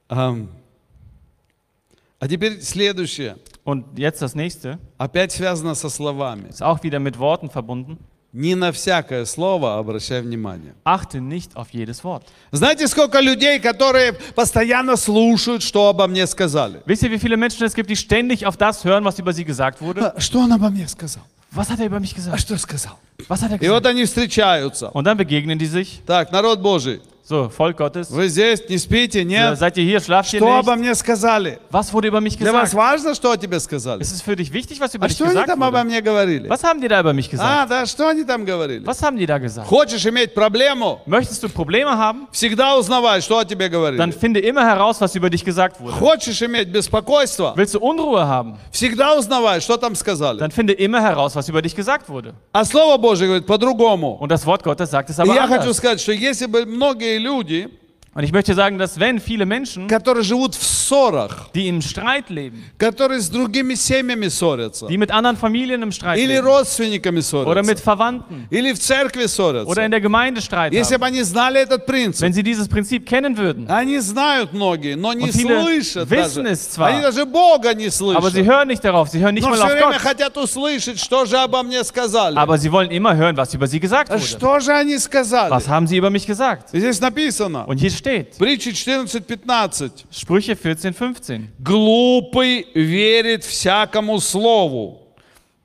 Ам. А теперь следующее. Und jetzt das nächste, Опять связано со словами. ist auch wieder mit Worten verbunden. Не на всякое слово обращай внимание. Achte nicht auf jedes Wort. Знаете, сколько людей, которые постоянно слушают, что обо мне сказали? Wisst ihr, wie viele Menschen es gibt, die ständig auf das hören, was über sie gesagt wurde? А, Что он обо мне сказал? Was hat er über mich А gesagt? что сказал? Was hat er И вот gesagt? они встречаются. Und dann begegnen die sich. Так, народ Божий, So, Volk Gottes. вы здесь, не спите, Äh, нет? Seid ihr hier? Schlaft ihr Что обо nicht? мне сказали? Was wurde über mich Для вас gesagt? важно, что о тебе сказали? Ist es für dich wichtig, was über А dich что они gesagt там обо wurde? мне говорили? Was haben die da über mich gesagt? А, да, что они там говорили? Was haben die da gesagt? Хочешь иметь проблему? Möchtest du Probleme haben? Всегда узнавай, что о тебе Dann говорили. finde immer heraus, was über dich gesagt wurde. Хочешь иметь беспокойство? Willst du Unruhe haben? Всегда узнавай, что там сказали. Dann finde immer heraus, was über dich gesagt wurde. А Слово Божье говорит по-другому. Und das Wort Gottes sagt es И aber я хочу anders. сказать, что если бы многие ljudi Und ich möchte sagen, dass wenn viele Menschen, которые живут в ссорах, die im Streit leben, которые с другими семьями ссорятся, die mit anderen Familien im Streit или leben, родственниками oder mit ссорятся, Verwandten или в церкви oder ссорятся, in der Gemeinde Streit если haben, бы они знали этот принцип, wenn sie dieses Prinzip kennen würden, они знают многие, но не Und viele слышат wissen даже. es zwar, Они даже Бога не aber sie слышат. hören nicht darauf, sie hören nicht Но mal все auf время Gott, хотят услышать, что же обо мне сказали. aber sie wollen immer hören, was über sie gesagt А wurde. Что же они сказали? Was haben sie über mich gesagt? Здесь написано. Und hier steht, Притчи 14.15. Sprüche 14, 15. Глупый верит всякому слову.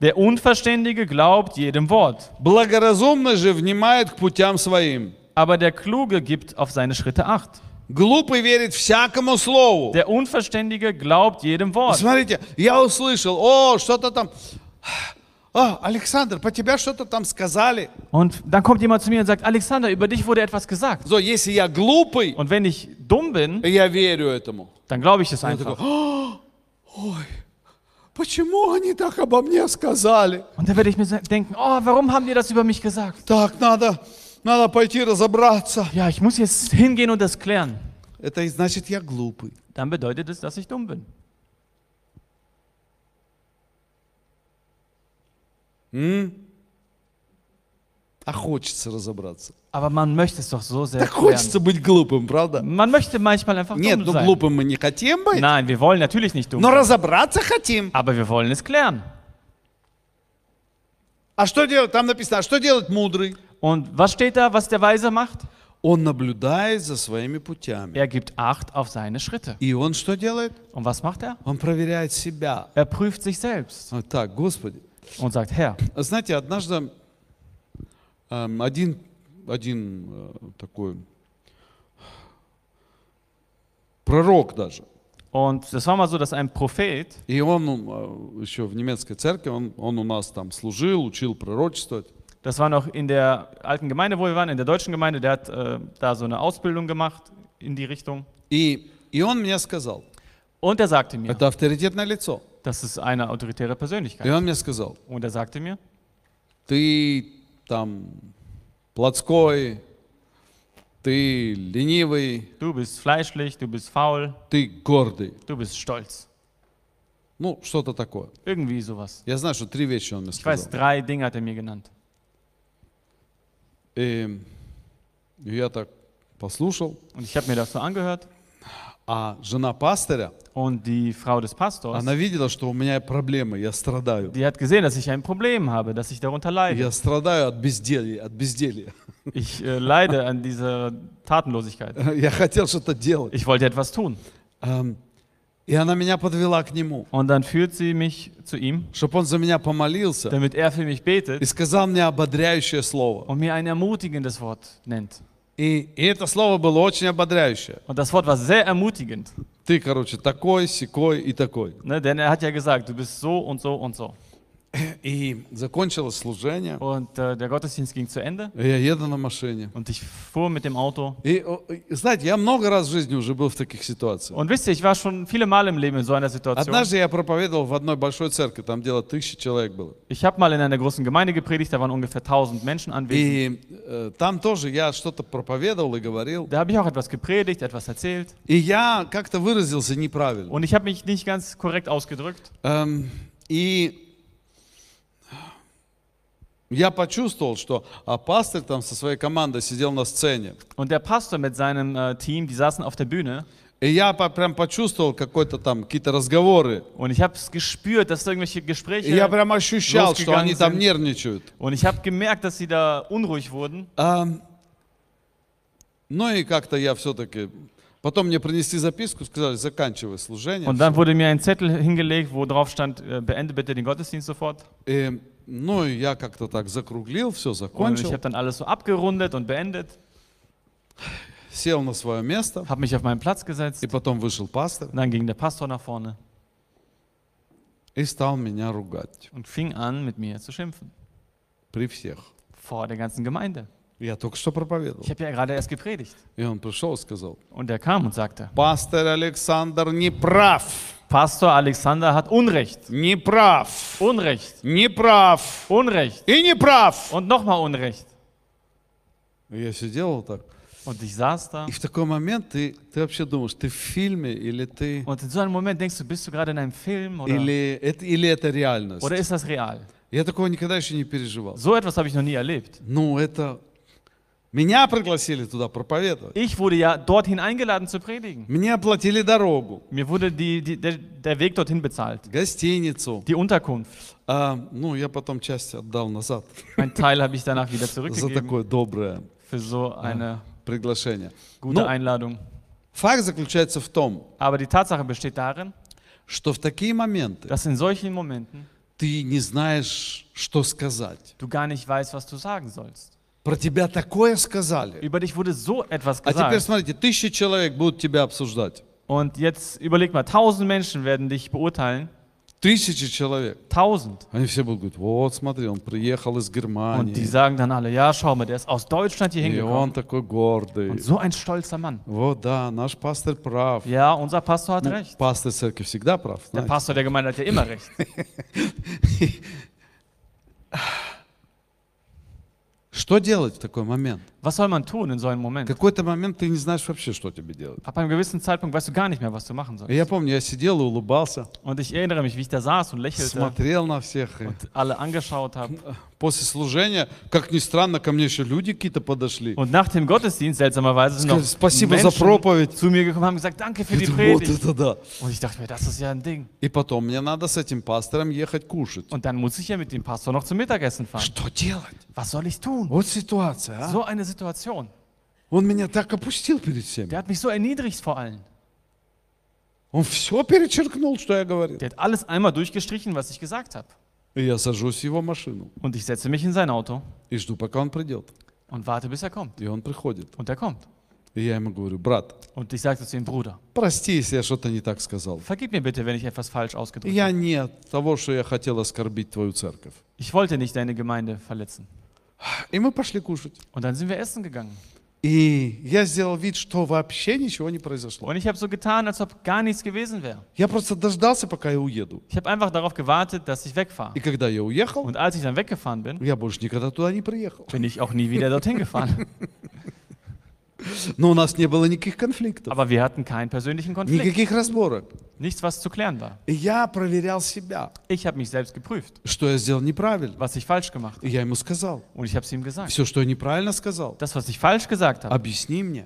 Der Unverständige glaubt jedem Wort, Благоразумный же внимает к путям своим. aber der Kluge gibt auf seine Schritte Acht. Глупый верит всякому слову. Der Unverständige glaubt jedem Wort. Смотрите, я услышал, о, что-то там. О, Александр, по тебя что-то там сказали. Und dann kommt jemand zu mir und sagt, Alexander, über dich wurde etwas gesagt. So, если я глупый, Und wenn ich dumm bin, я верю этому. dann glaube ich es Я einfach. такой, ой, почему они так обо мне сказали? Und dann werde ich mir se- denken, oh, warum haben die das über mich gesagt? Так, надо, надо пойти разобраться. Ja, ich muss jetzt hingehen und das klären. Это и значит, я глупый. Dann bedeutet es, dass ich dumm bin. А хочется разобраться. Aber man möchte es doch so sehr Так хочется быть глупым, правда? Man möchte manchmal einfach Нет, dumm ну sein. глупым мы не хотим быть, Nein, wir wollen natürlich nicht dumm но sein. разобраться хотим. Aber wir wollen es klären. А что делать? Там написано, а что делать мудрый? Und was steht da, was der Weise macht? Он наблюдает за своими путями. Er gibt Acht auf seine Schritte. И он что делает? Und was macht er? Он проверяет себя. Er prüft sich selbst Вот так, Господи. Und sagt, Herr, Знаете, однажды эм, один, один э, такой пророк даже, und das war mal so, dass ein Prophet, и он э, еще в немецкой церкви, он, он у нас там служил, учил пророчествовать. das war noch in der alten Gemeinde, wo wir waren, in der deutschen Gemeinde, der hat äh, da so eine Ausbildung gemacht in die Richtung. И, и он мне сказал, Und er sagte mir, это авторитетное лицо, das ist eine autoritäre и Persönlichkeit. он мне сказал, Und er sagte mir, ты там плотской, ты ленивый, du bist fleischlich, du bist faul, ты гордый. du bist stolz. Ну, что-то такое. Irgendwie sowas. Я знаю, что три вещи он мне Ich weiß, сказал. drei Dinge hat er mir genannt. И я так послушал. Und ich habe mir das so angehört. А жена пастыря, Und die Frau des Pastors, она видела, что у меня проблемы, я страдаю. die hat gesehen, dass ich ein Problem habe, dass ich darunter leide. Я страдаю от безделья, от безделья. Ich äh, leide an dieser Tatenlosigkeit. Я хотел что-то делать. Ich wollte etwas tun. Эм, И она меня подвела к нему, Und dann führt sie mich zu ihm, чтобы он за меня помолился damit er für mich betet и сказал мне ободряющее слово. und mir ein ermutigendes Wort nennt. И, и это слово было очень ободряющее. Und das Wort war sehr ermutigend, Ты, короче, такой, секой и такой. ne? denn er hat ja gesagt, du bist so und so und so. И закончилось служение. Und äh, der Gottesdienst ging zu Ende И Я еду на машине. und ich fuhr mit dem Auto. И, знаете, я много раз в жизни уже был в таких ситуациях. Und wisst ihr, ich war schon viele Male im Leben in so einer Situation. Однажды я проповедовал в одной большой церкви, там дело тысячи человек было. Ich habe mal in einer großen Gemeinde gepredigt, da waren ungefähr 1000 Menschen anwesend. И э, там тоже я что-то проповедовал и говорил. Da habe ich auch etwas gepredigt, etwas erzählt. И я как-то выразился неправильно. Und ich habe mich nicht ganz korrekt ausgedrückt. Эм, и я почувствовал, что а пастырь там со своей командой сидел на сцене. Und der Pastor mit seinem äh, Team, die saßen auf der Bühne. И я по- прям почувствовал какой-то там какие-то разговоры. Und ich habe es gespürt, dass irgendwelche Gespräche. И я прям ощущал, что они там нервничают. Und ich habe gemerkt, dass sie da unruhig wurden. Ам, ну и как-то я все-таки... Потом мне принесли записку, сказали, заканчивай служение. Und dann wurde mir ein Zettel hingelegt, wo drauf stand, äh, beende bitte den Gottesdienst sofort. И, ну и я как-то так закруглил, все Und ich закончил, habe dann alles so abgerundet und beendet, сел на свое место, habe mich auf meinen Platz gesetzt. и потом вышел пастор Und dann ging der Pastor nach vorne и стал меня ругать und fing an, mit mir zu schimpfen. при всех. Vor der ganzen Gemeinde. Я только что проповедовал. Ich habe ja gerade erst gepredigt. И он пришел и сказал, Und er kam und sagte, пастор Александр не прав, Pastor Alexander hat Unrecht. не прав, Unrecht. не прав Unrecht. и не прав. Und nochmal Unrecht. И я сидел вот так. Und ich saß da. И в такой момент ты, ты вообще думаешь, ты в фильме или ты... Und in so einem Moment denkst du, bist du gerade in einem Film oder, Или это, или это реальность. oder ist das real? Я такого никогда еще не переживал. So etwas habe ich noch nie erlebt. Ну, это... Меня пригласили туда проповедовать. Ich wurde ja dorthin eingeladen zu predigen. Мне оплатили дорогу, Mir wurde die, die, der, der Weg dorthin bezahlt. гостиницу. Die Unterkunft. А, ну, я потом часть отдал назад Ein Teil habe ich danach wieder за zurückgegeben такое доброе für so eine приглашение. gute Ну, Einladung. факт заключается в том, Aber die Tatsache besteht darin, что в такие моменты dass in solchen Momenten ты не знаешь, что сказать. du gar nicht weißt, was du sagen sollst. Про тебя такое сказали. Über dich wurde so etwas А теперь gesagt. смотрите, тысячи человек будут тебя обсуждать. Und jetzt überleg mal, tausend Menschen werden dich beurteilen. Тысячи человек. Tausend. Они все будут говорить, вот смотри, он приехал из Und die Германии. sagen dann alle, ja, schau mal, der ist aus Deutschland hier И он hingekommen. такой гордый. Und so ein stolzer Mann. Вот, да, наш пастор прав. Ja, unser Pastor hat Ну, recht. пастор церкви всегда прав. Der знаете. Pastor der Gemeinde hat ja immer recht. Что делать в такой момент? Was soll man tun in so einem В Moment? какой-то момент ты не знаешь вообще, что тебе делать. Ab einem gewissen Zeitpunkt weißt du gar nicht mehr, was du machen И sollst. я помню, я сидел и улыбался, Und ich erinnere mich, wie ich da saß und lächelte смотрел на всех. И und alle angeschaut habe. после служения, как ни странно, ко мне еще люди какие-то подошли. Und nach dem Gottesdienst, seltsamerweise, sind noch Сказали, спасибо за Menschen проповедь. zu mir gekommen und haben gesagt, danke für Я die думаю, вот Predigt. это да. Und ich dachte mir, das ist ja ein Ding. И потом мне надо с этим пастором ехать кушать. Und dann muss ich ja mit dem Pastor noch zum Mittagessen fahren. Что делать? Was soll ich tun? Вот ситуация, а? So eine Situation. Он меня так опустил перед всеми. Der hat mich so erniedrigt vor allen. Он все перечеркнул, что я говорил. Der hat alles einmal durchgestrichen, was ich gesagt habe. И я сажусь в его машину Und ich setze mich in sein Auto и жду, пока он придет. und warte, bis er kommt. И он приходит. Und er kommt. И я ему говорю, брат, Und ich sagte zu ihm, Bruder, прости, если я что-то не так сказал. vergib mir bitte, wenn ich etwas falsch ausgedrückt Я habe. не от того, что я хотел оскорбить твою церковь. Ich wollte nicht deine Gemeinde verletzen. И мы пошли кушать. Und dann sind wir essen gegangen. И я сделал вид, что вообще ничего не произошло. Und ich habe so getan, als ob gar nichts gewesen wäre. Я просто дождался, пока я уеду. Ich habe einfach darauf gewartet, dass ich wegfahre. И когда я уехал, Und als ich dann weggefahren bin, я больше никогда туда не приехал. bin ich auch nie wieder dorthin gefahren. Но у нас не было никаких конфликтов, Aber wir hatten keinen persönlichen Konflikt. никаких разборок. Nichts, was zu klären war. И я проверял себя, Ich habe mich selbst geprüft, что я сделал неправильно. was ich falsch gemacht habe. И я ему сказал, Und ich habe es ihm gesagt. все, что я неправильно сказал, Das, was ich falsch gesagt habe, объясни мне.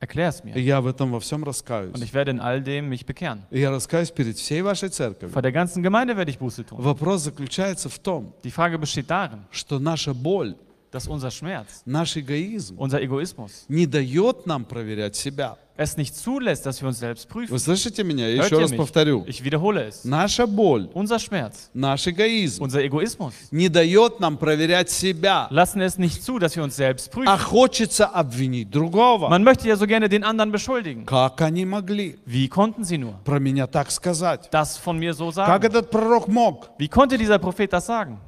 erklär es И mir. я в этом во всем Und раскаюсь. ich werde in all dem mich bekehren. И я раскаюсь перед всей вашей церковью. Vor der ganzen Gemeinde werde ich Buße tun. Вопрос заключается в том, Die Frage besteht darin, что наша боль, dass unser Schmerz, наш эгоизм unser Egoismus, не дает нам проверять себя. es nicht zulässt, dass wir uns selbst prüfen. Вы слышите меня? Я Hört еще ihr раз mich? повторю. Ich wiederhole es. Наша боль, Unser Schmerz, наш эгоизм unser Egoismus не дает нам проверять себя, lassen es nicht zu, dass wir uns selbst а prüfen. хочется обвинить другого. Man möchte ja so gerne den anderen beschuldigen. Как они могли Wie konnten sie nur про меня так сказать? das von mir so Как sagen? этот пророк мог? Wie konnte dieser Prophet das sagen?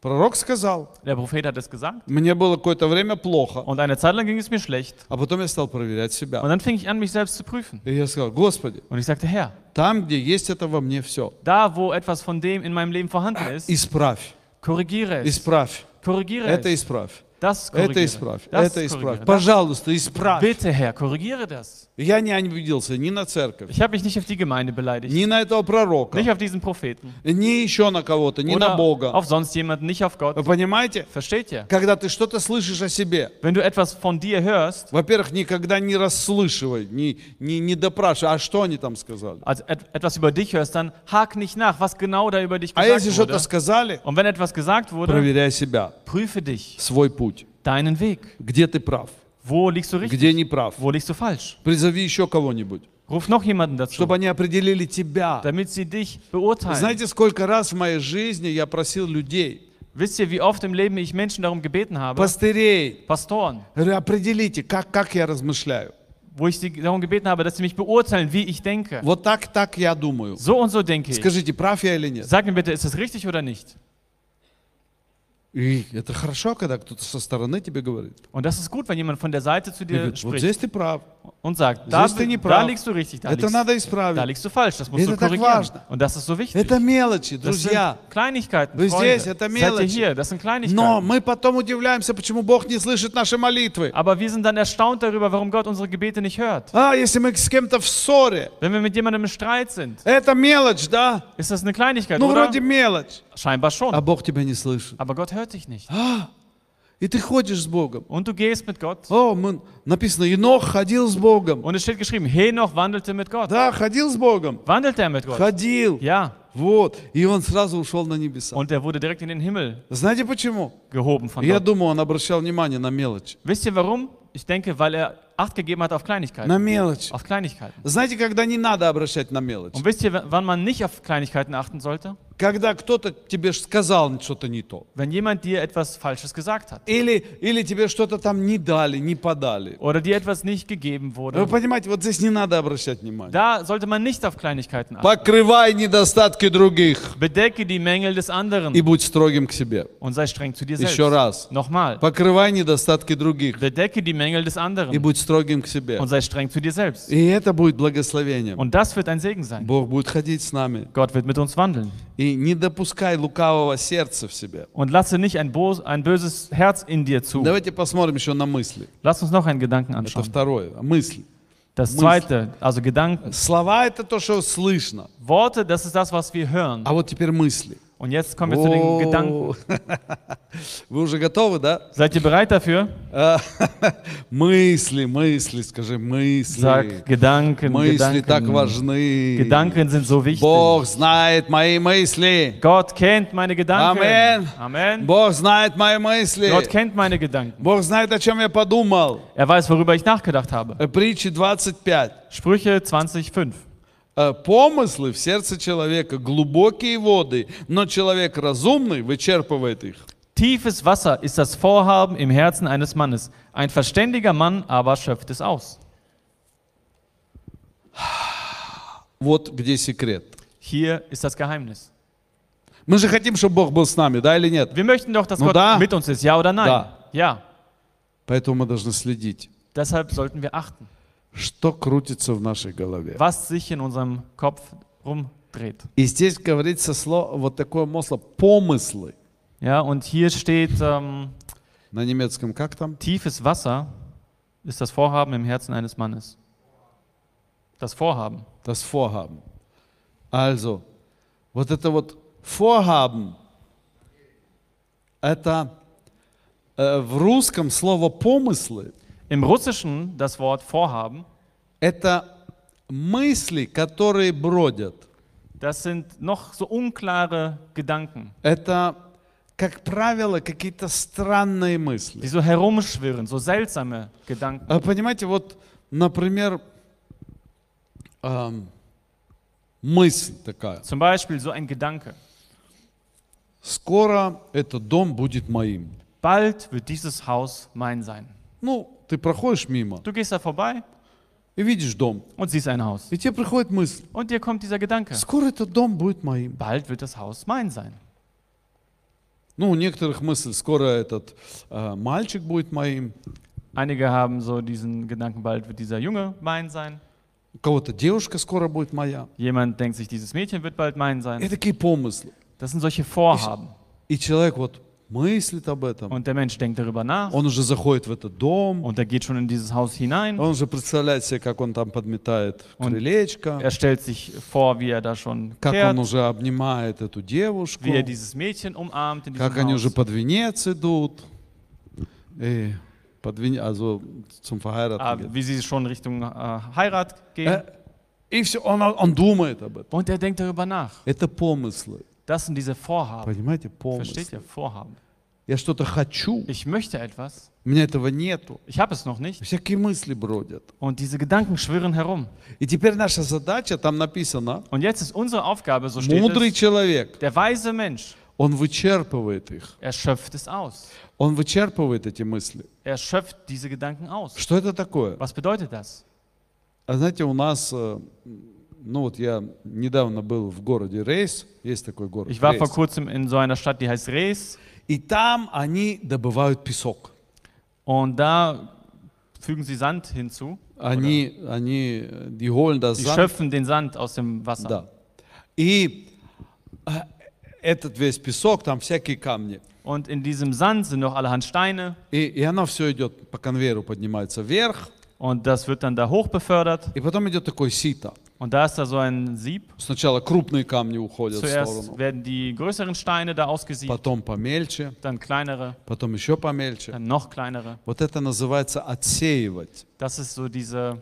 Пророк сказал, Der Prophet hat es gesagt. мне было какое-то время плохо, Und eine Zeit lang ging es mir schlecht. а потом я стал проверять себя. Und dann fing ich an, mich selbst zu prüfen. И я сказал, Господи, Und ich sagte, Herr, там, где есть это во мне все, da wo etwas von dem in meinem Leben vorhanden ist, исправь, korrigiere es. исправь, Korrigiere это es. исправь, Das это korrigiere. исправь, Das это исправь. Пожалуйста, исправь. Bitte, Herr, korrigiere das. Я не обиделся ни на церковь, Ich habe mich nicht auf die Gemeinde beleidigt, ни на этого пророка, nicht auf diesen Propheten ни еще на кого-то, ни на oder Бога. auf sonst jemanden, nicht auf Gott. Вы понимаете? Versteht ihr? Когда ты что-то слышишь о себе, Wenn du etwas von dir hörst, во-первых, никогда не расслышивай, не, не, не допрашивай, а что они там сказали. also et etwas über dich hörst, dann hak nicht nach, was genau da über dich А если gesagt что-то wurde. сказали, Und wenn etwas gesagt wurde, проверяй себя, prüfe dich, свой путь. deinen Weg. Где ты прав, Wo liegst du richtig? где не прав. Wo liegst du falsch? Призови еще кого-нибудь, Ruf noch jemanden dazu, чтобы они определили тебя. damit sie dich beurteilen. Знаете, сколько раз в моей жизни я просил людей, Wisst ihr, wie oft im Leben ich Menschen darum gebeten habe, пастырей, Pastoren, определите, как, как я размышляю. wo ich sie darum gebeten habe, dass sie mich beurteilen, wie ich denke. Вот так, так я думаю. So und so denke ich. Скажите, прав я или нет? Sag mir bitte, ist das richtig oder nicht? И это хорошо, когда кто-то со стороны тебе говорит. Und das ist gut, wenn jemand von der Seite zu dir говорит, вот spricht здесь ты прав, und sagt, da, здесь ты не da прав. liegst du richtig, da Это liegst, надо da исправить. liegst du falsch, das musst Это du так korrigieren. важно. Und das ist so wichtig. Это мелочи, Das sind друзья. Kleinigkeiten, Вы Freunde. здесь, это Seid ihr мелочи. hier, das sind Но Kleinigkeiten. мы потом удивляемся, почему Бог не слышит наши молитвы. Aber wir sind dann erstaunt darüber, warum Gott unsere Gebete nicht hört. А, если мы с кем-то в ссоре, Wenn wir mit jemandem im Streit sind, это мелочь, да? ist das eine Kleinigkeit, Ну, oder? вроде мелочь. Scheinbar schon. А Бог тебя не слышит. Aber Gott hört dich nicht. И ты ходишь с Богом. Und du gehst mit Gott. О, мы, написано, Енох ходил с Богом. Und es steht geschrieben, Henoch wandelte mit Gott. Да, ходил с Богом. Wandelte er mit Gott? Ходил. Ja. Вот. И он сразу ушел на небеса. Und er wurde direkt in den Himmel Знаете почему? gehoben von Я Gott. думаю, он обращал внимание на мелочь. Wisst ihr warum? Ich denke, weil er Acht gegeben hat auf Kleinigkeiten. На мелочь. Auf Kleinigkeiten. Знаете, когда не надо обращать на мелочь? Und wisst ihr, w- wann man nicht auf Kleinigkeiten achten sollte? Когда кто-то тебе ж сказал что-то не то. Wenn jemand dir etwas Falsches gesagt hat. Или, или тебе что-то там не дали, не подали. Oder dir etwas nicht gegeben Вы wurde. понимаете, вот здесь не надо обращать внимание. Da sollte man nicht auf Kleinigkeiten achten. Покрывай недостатки других Bedecke die Mängel des и anderen будь строгим к себе. und sei streng zu dir selbst. Еще раз. Nochmal. Покрывай недостатки других Bedecke die Mängel des и anderen будь строгим к себе. und sei streng zu dir selbst. И это будет благословением. Und das wird ein Segen sein. Бог будет ходить с нами. Gott wird mit uns wandeln. И не допускай лукавого сердца в себе. Und lasse nicht ein, bos ein böses Herz in dir zu. Давайте посмотрим еще на мысли. Lass uns noch einen Gedanken Это anschauen. второе. Мысли. Das zweite, also Gedanken. Слова это то, что слышно. Worte, das ist das, was wir hören. А вот теперь мысли. Und jetzt kommen wir zu den Gedanken. О, Вы уже готовы, да? Seid ihr bereit dafür? А, Мысли, мысли, скажи, мысли. Sag Gedanken, Мысли так Gedanken. важны. Gedanken sind so wichtig. Бог знает мои мысли. Gott kennt meine Gedanken. Amen. Amen. Бог знает мои мысли. Gott kennt meine Gedanken. Бог знает, о чем я подумал. Er weiß, worüber ich nachgedacht habe. Э, Притчи 25. Sprüche 20,5. Э, Помыслы в сердце человека глубокие воды, но человек разумный вычерпывает их. Tiefes Wasser ist das Vorhaben im Herzen eines Mannes. Ein verständiger Mann aber schöpft es aus. Вот где секрет. Hier ist das Geheimnis. Мы же хотим, чтобы Бог был с нами, да или нет? Wir möchten doch, dass Ну Gott да. mit uns ist, ja oder nein? Да. Ja. Поэтому мы должны следить, Deshalb sollten wir achten, что крутится в нашей голове. was sich in unserem Kopf rumdreht. И здесь говорится слово, вот такое масло помыслы. Ja, und hier steht, ähm, На немецком как там? tiefes Wasser ist das Vorhaben im Herzen eines Mannes. Das Vorhaben. Das Vorhaben. Also, вот это вот Vorhaben, это э, в русском слово помыслы, Im Russischen das Wort Vorhaben, это мысли, которые бродят. das sind noch so unklare Gedanken, Это, как правило, какие-то странные die мысли. so herumschwirren, so seltsame Gedanken. А Понимаете, вот, например, ам, мысль такая. Zum Beispiel so ein Gedanke. Скоро этот дом будет моим. Bald wird dieses Haus mein sein. Ну, ты проходишь мимо Du gehst da vorbei и видишь дом. und siehst ein Haus. И тебе приходит мысль, Und dir kommt dieser Gedanke. скоро этот дом будет моим. Bald wird das Haus mein sein. Ну, у некоторых мысль, скоро этот э, мальчик будет моим. Einige haben so diesen Gedanken, bald wird dieser Junge mein sein. У кого-то девушка скоро будет моя. Jemand denkt sich, dieses Mädchen wird bald mein И sein. такие помыслы. Das sind solche Vorhaben. И человек вот Мыслит об этом. Und der Mensch denkt darüber nach Он уже заходит в этот дом. und er geht schon in dieses Haus hinein. Он уже представляет себе, как он там подметает Он- крылечко. Er stellt sich vor, wie er da schon Как kehrt, он уже обнимает эту девушку. wie er dieses Mädchen umarmt in Как они уже Haus. под венец идут. И под вен- also zum Ah, Verheiraten. wie sie schon Richtung äh, Heirat gehen. Э, И все, он, он думает об этом. Und er denkt darüber nach. Это помыслы. Das sind diese Vorhaben. Понимаете, Versteht помыслы. ihr? Vorhaben. Я что-то хочу, Ich möchte etwas, у меня этого нету. ich habe es noch nicht. Всякие мысли бродят. Und diese Gedanken schwirren herum. И теперь наша задача, там написано, Und jetzt ist unsere Aufgabe, so steht мудрый es, человек, der weise Mensch, он вычерпывает их. er schöpft es aus. Он вычерпывает эти мысли. Er schöpft diese Gedanken aus. Что это такое? Was bedeutet das? А знаете, у нас, э, ну вот я недавно был в городе Рейс, есть такой город. Ich war vor kurzem in so einer Stadt, die heißt Rees. И там они добывают песок. Und da fügen sie Sand hinzu. Они, они, э, die holen das Sie Sand. schöpfen den Sand aus dem Wasser. Да. И э, этот весь песок, там всякие камни. Und in diesem Sand sind noch allerhand Steine. И, и оно все идет по конвейеру, поднимается вверх. Und das wird dann da hoch befördert. И потом идет такой сито. Und da ist da so ein Sieb. Сначала крупные камни уходят в Zuerst сторону, werden die größeren Steine da ausgesiebt, потом помельче, dann kleinere, потом еще помельче. dann noch kleinere. Вот это называется отсеивать. Das ist so diese,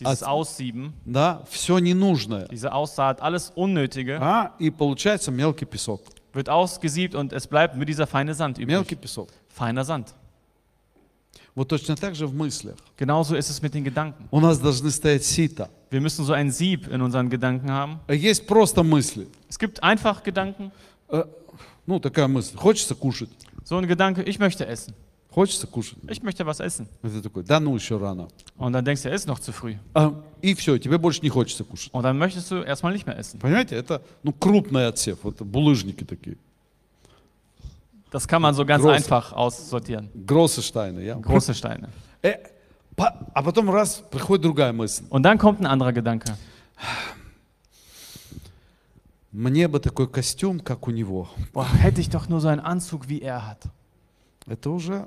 dieses Als- Aussieben, Да, все ненужное. diese Aussaat, alles Unnötige А, и получается мелкий песок. wird ausgesiebt und es bleibt nur dieser feine Sand Мелкий übrig. песок. Feiner Sand. Вот точно так же в мыслях. Genauso ist es mit den Gedanken. У нас должны стоять сито. Wir müssen so ein Sieb in unseren Gedanken haben. А Есть просто мысли. Es gibt einfach Gedanken. Э, Ну, такая мысль. Хочется кушать. So ein Gedanke, ich möchte essen. Хочется кушать. Ich möchte was essen. И ты такой, да ну, еще рано. Und dann denkst du, es ist noch zu früh. А, и все, тебе больше не хочется кушать. Und dann möchtest du erstmal nicht mehr essen. Понимаете, это ну, крупный отсев. Это булыжники такие. Das kann man so ganz Groß. einfach aussortieren. Гроссы штайны. Я. Große Steine. Э, по- а потом раз, приходит другая мысль. Und dann kommt ein anderer Gedanke. Мне бы такой костюм, как у него. Boah, hätte ich doch nur so einen Anzug, wie er hat. Это уже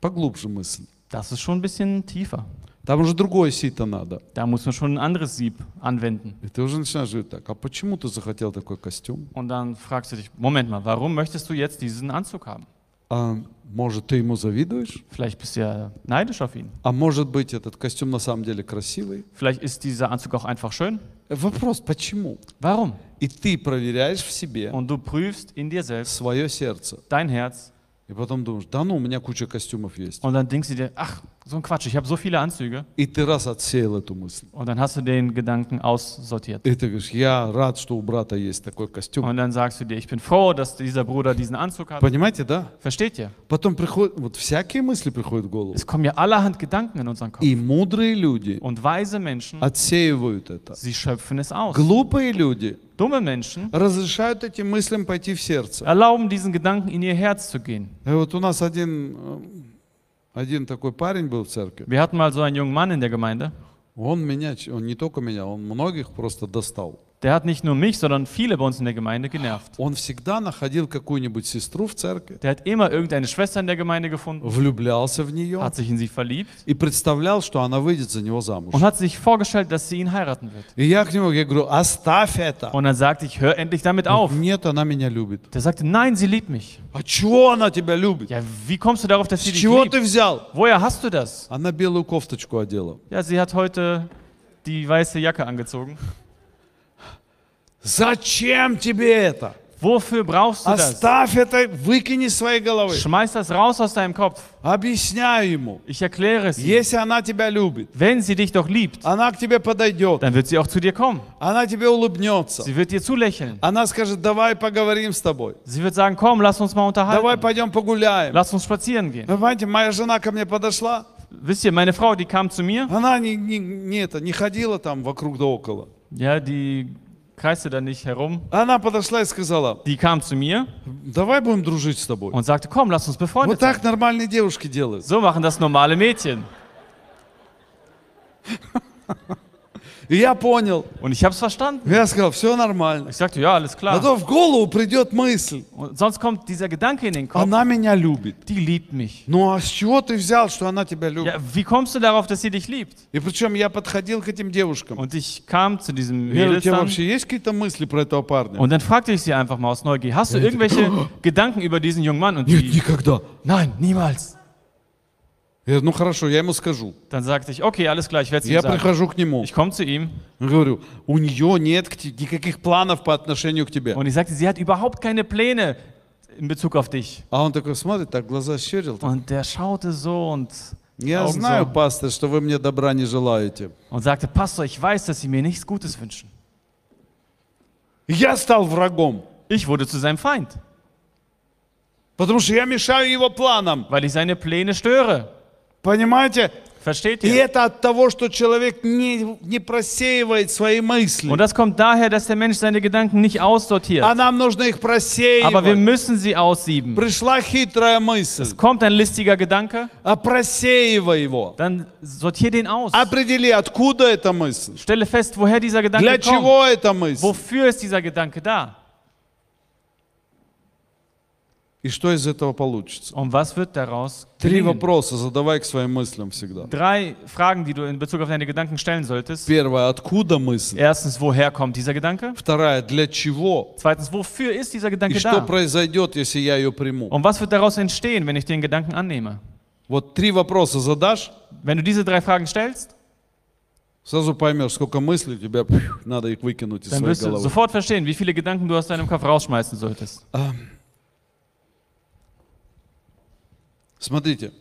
поглубже мысль. Das ist schon ein bisschen tiefer. Там уже другое сито надо. Da muss man schon ein anderes Sieb anwenden. И ты уже начинаешь говорить так, а почему ты захотел такой костюм? Und dann fragst du dich, Moment mal, warum möchtest du jetzt diesen Anzug haben? А может, ты ему завидуешь? Vielleicht bist du ja neidisch auf ihn. А может быть, этот костюм на самом деле красивый? Vielleicht ist dieser Anzug auch einfach schön. Вопрос, почему? Warum? И ты проверяешь в себе Und du prüfst in dir selbst свое сердце. dein Herz И потом думаешь, да ну, у меня куча костюмов есть. und dann denkst du dir, ach, so ein Quatsch, ich habe so viele Anzüge. И ты раз отсеял эту мысль. Und dann hast du den Gedanken aussortiert. И ты говоришь, я рад, что у брата есть такой костюм. Und dann sagst du dir, ich bin froh, dass dieser Bruder diesen Anzug hat. Понимаете, да? Versteht ihr? Потом приходят, вот всякие мысли приходят в голову. Es kommen ja allerhand Gedanken in unseren Kopf. И мудрые люди Und weise Menschen, отсеивают это. sie schöpfen es aus. Глупые люди Dumme Menschen разрешают этим мыслям пойти в сердце. erlauben diesen Gedanken in ihr Herz zu gehen. И вот у нас один, э, один такой парень был в церкви. Wir hatten mal so einen jungen Mann in der Gemeinde, Он меня, он не только меня, он многих просто достал. der hat nicht nur mich, sondern viele bei uns in der Gemeinde genervt. Он всегда находил какую-нибудь сестру в церкви, Der hat immer irgendeine Schwester in der Gemeinde gefunden, влюблялся в нее hat sich in sie verliebt и представлял, что она выйдет за него замуж. und hat sich vorgestellt, dass sie ihn heiraten wird. И я к нему я говорю, оставь это. Und dann sagte ich, hör endlich damit auf. Нет, она меня любит. Der sagte, nein, sie liebt mich. А чего она тебя любит? Ja, wie kommst du darauf, dass С sie dich чего liebt? ты взял? Woher hast du das? Она белую кофточку одела. Ja, sie hat heute die weiße Jacke angezogen. Зачем тебе это? Wofür brauchst du das? Оставь это, выкини из своей головы. Schmeiß das raus aus deinem Kopf. Объясняю ему. Ich erkläre es. Если она тебя любит, Wenn sie dich doch liebt, она к тебе подойдет, dann wird sie auch zu dir kommen. она тебе улыбнется. Sie wird dir zulächeln. Она скажет, давай поговорим с тобой. Sie wird sagen, komm, lass uns mal Давай unterhalten. пойдем погуляем. Lass uns spazieren gehen. Вы понимаете, моя жена ко мне подошла, Wisst ihr, meine Frau, die kam zu mir. она не, не, не, это, не ходила там вокруг да около. Ja, die kreiste da nicht herum. Она подошла и сказала, Die kam zu mir давай будем дружить с тобой. und sagte, komm, lass uns Вот befreundet sein. так нормальные девушки делают. So machen das normale Mädchen. И я понял. Und ich habe es verstanden. Я сказал, все нормально. Ich sagte, ja, alles А klar. то в голову придет мысль, Und sonst kommt dieser Gedanke in den Kopf, она меня любит. die liebt mich. Ну а с чего ты взял, что она тебя любит? Ja, wie kommst du darauf, dass sie dich liebt? И причем я подходил к этим девушкам. Und ich kam zu diesem говорю, у Mädels тебя вообще есть какие-то мысли про этого парня? und dann fragte ich sie einfach mal aus Neugier, hast du irgendwelche Gedanken über diesen jungen Mann? Und Нет, никогда. nein, niemals. Я говорю, ну хорошо, я ему скажу. Dann sagte ich, okay, alles klar, ich werde es ihm Я sagen. прихожу к нему. Ich komme zu ihm Говорю, у нее нет к те- никаких планов по отношению к тебе. und ich sagte, sie hat überhaupt keine Pläne in Bezug auf dich. А он такой смотрит, так глаза щерил. так. Und der schaute so und, Я Augen знаю, so. пастор, что вы мне добра не желаете. und sagte, Pastor, ich weiß, dass sie mir nichts Gutes wünschen. Я стал врагом, Ich wurde zu seinem Feind, потому что я мешаю его планам. weil ich seine Pläne störe. Понимаете? Versteht И ihr? это от того, что человек не, не просеивает свои мысли. Und das kommt daher, dass der Mensch seine Gedanken nicht aussortiert. А нам нужно их Aber wir просеивать. müssen sie aussieben. Пришла хитрая мысль. Kommt ein listiger Gedanke, А просеивай его. dann sortier den aus. Определи, откуда эта мысль. Stelle fest, woher dieser Для Gedanke kommt. чего эта мысль? Wofür ist dieser Gedanke da? И что из этого получится? Und was wird daraus Три gelingen? вопроса задавай к своим мыслям всегда. Drei Fragen, die du in Bezug auf deine Gedanken stellen solltest. Первое, откуда мысль? Erstens, woher kommt dieser Gedanke? Вторая, для чего? Zweitens, wofür ist dieser И Gedanke что da? произойдет, если я ее приму? Und was wird daraus entstehen, wenn ich den Gedanken annehme? Вот три вопроса задашь, Wenn du diese drei Fragen stellst, сразу поймешь, сколько мыслей у тебя, пф, надо их выкинуть из dann своей wirst du головы. sofort verstehen, wie viele Gedanken du aus deinem Kopf rausschmeißen solltest. Смотрите,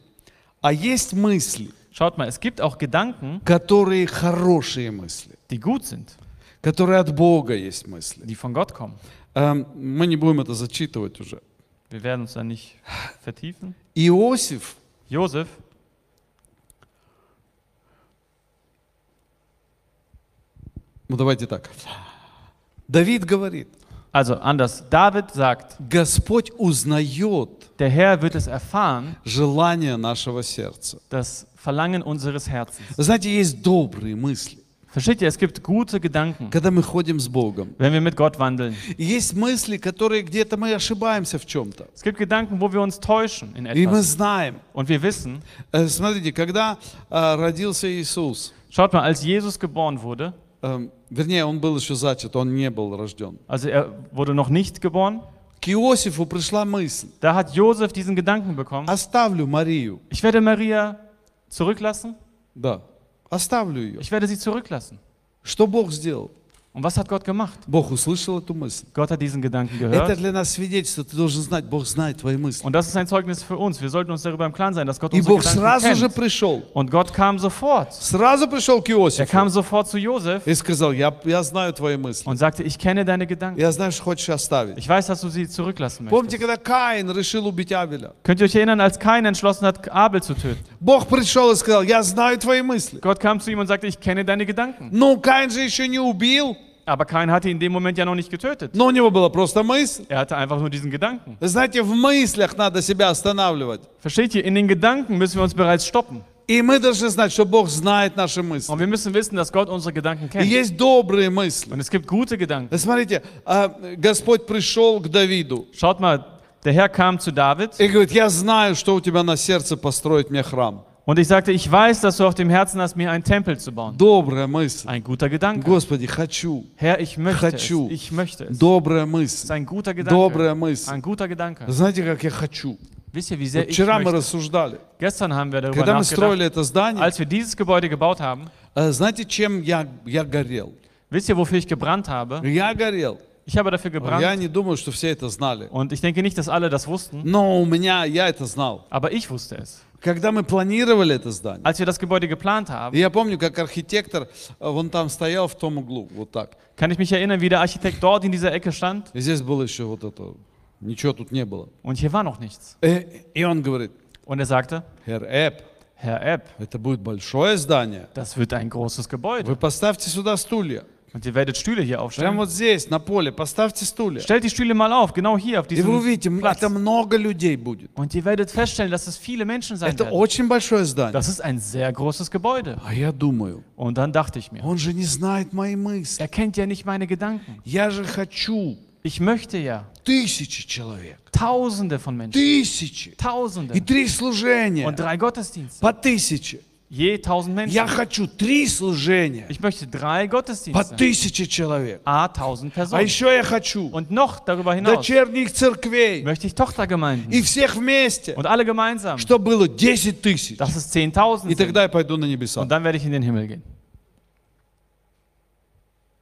а есть мысли, Schaut mal, es gibt auch Gedanken, которые хорошие мысли, die gut sind, которые от Бога есть мысли. die von Gott kommen. Эм, Мы не будем это зачитывать уже. Wir werden uns da nicht vertiefen. Иосиф, Josef, ну давайте так. Давид говорит, also anders, David sagt, Господь узнает der Herr wird es erfahren, желание нашего сердца. das Verlangen unseres Herzens. Вы знаете, есть добрые мысли, Versteht ihr, es gibt gute Gedanken, когда мы ходим с Богом. wenn wir mit Gott wandeln. Есть мысли, которые где-то мы ошибаемся в чем-то. Es gibt Gedanken, wo wir uns täuschen in И мы etwas. знаем. Und wir wissen, Э, Смотрите, когда э, родился Иисус, schaut mal, als Jesus geboren wurde, эм, вернее, он был еще зачат, он не был рожден. also er wurde noch nicht geboren, К Иосифу пришла мысль, da hat Josef diesen Gedanken bekommen, оставлю Марию. ich werde Maria zurücklassen, Да, оставлю ее. ich werde sie zurücklassen. Что Бог сделал? Und was hat Gott gemacht? Бог услышал эту мысль. Gott hat diesen Gedanken Это gehört. для нас свидетельство, ты должен знать, Бог знает твои мысли. Und das ist ein Zeugnis für uns. Wir sollten uns darüber im Klaren sein, dass Gott И unsere Бог сразу же Gedanken kennt. пришел, Und Gott kam sofort. сразу пришел к Er Иосифу kam sofort zu Josef и сказал, я, я знаю твои мысли. und sagte, ich kenne deine Gedanken. Я знаю, что хочешь оставить. Ich weiß, dass du sie zurücklassen Помните, möchtest. когда Каин решил убить Авеля? Könnt ihr euch erinnern, als Kain entschlossen hat, Abel zu töten? Бог пришел и сказал, я знаю твои мысли. Gott kam zu ihm und sagte, ich kenne deine Gedanken. Ну, Каин же еще не убил, Aber Kain hatte ihn in dem Moment ja noch nicht getötet. но у него была просто мысль. Er hatte einfach nur diesen Gedanken. Знаете, в мыслях надо себя останавливать. Versteht ihr? In den Gedanken müssen wir uns bereits stoppen. И И мы должны знать, что Бог знает наши мысли. Und wir müssen wissen, dass Gott unsere Gedanken И kennt. есть добрые мысли. Und es gibt gute Gedanken. Смотрите, а, Господь пришел к Давиду Schaut mal, der Herr kam zu David и говорит, я знаю, что у тебя на сердце построить мне храм. und ich sagte, ich weiß, dass du auf dem Herzen hast, mir einen Tempel zu bauen. Добрая мысль. Ein guter Gedanke. Господи, хочу. Herr, ich möchte es. Хочу. Ich möchte es. Добрая Das мысль. ist ein guter Gedanke. Добрая мысль. Ein guter Gedanke. Знаете, как я хочу? Wisst ihr, wie sehr Вот ich вчера мы möchte? рассуждали. Gestern haben wir darüber Когда мы nachgedacht. строили это здание, Als wir dieses Gebäude gebaut haben, э, знаете, чем я, я горел? wisst ihr, wofür ich gebrannt habe? Я горел. Ich habe dafür Я gebrannt не думаю, что все это знали. und ich denke nicht, dass alle das wussten, Но у меня, я это знал. aber ich wusste es. Когда мы планировали это здание, Als wir das Gebäude geplant haben, я помню, как архитектор, э, вон там стоял в том углу, вот так. kann ich mich erinnern, wie der Architekt dort in dieser Ecke stand И здесь было еще вот это, ничего тут не было. und hier war noch nichts. Э, И он говорит, Und er sagte, Herr Эп, Herr Epp, это будет большое здание. das wird ein großes Gebäude Вы поставьте сюда стулья. und ihr werdet Stühle hier Прямо aufstellen. вот здесь, на поле, поставьте стулья. Stellt die Stühle mal auf, genau hier auf И вы diesem увидите, м, Platz. это много людей будет. Und ihr werdet feststellen, dass es viele Menschen sein Это werden. очень большое здание. Das ist ein sehr großes Gebäude. А я думаю, Und dann dachte ich mir, он же не знает мои мысли. er kennt ja nicht meine Gedanken. Я же хочу Ich möchte ja тысячи человек. Tausende von Menschen. Тысячи. И Tausende. три служения. Und drei Gottesdienste. По тысяче. Je tausend Я Menschen. хочу три служения. Ich möchte drei По Gottesdienste. тысяче человек. A, tausend А Personen. еще я хочу Und noch darüber hinaus дочерних церквей. möchte ich Tochtergemeinden. И всех вместе. Und alle gemeinsam. Чтобы было 10 тысяч. Dass es 10.000 И sind. тогда я пойду на небеса. Und dann werde ich in den Himmel gehen.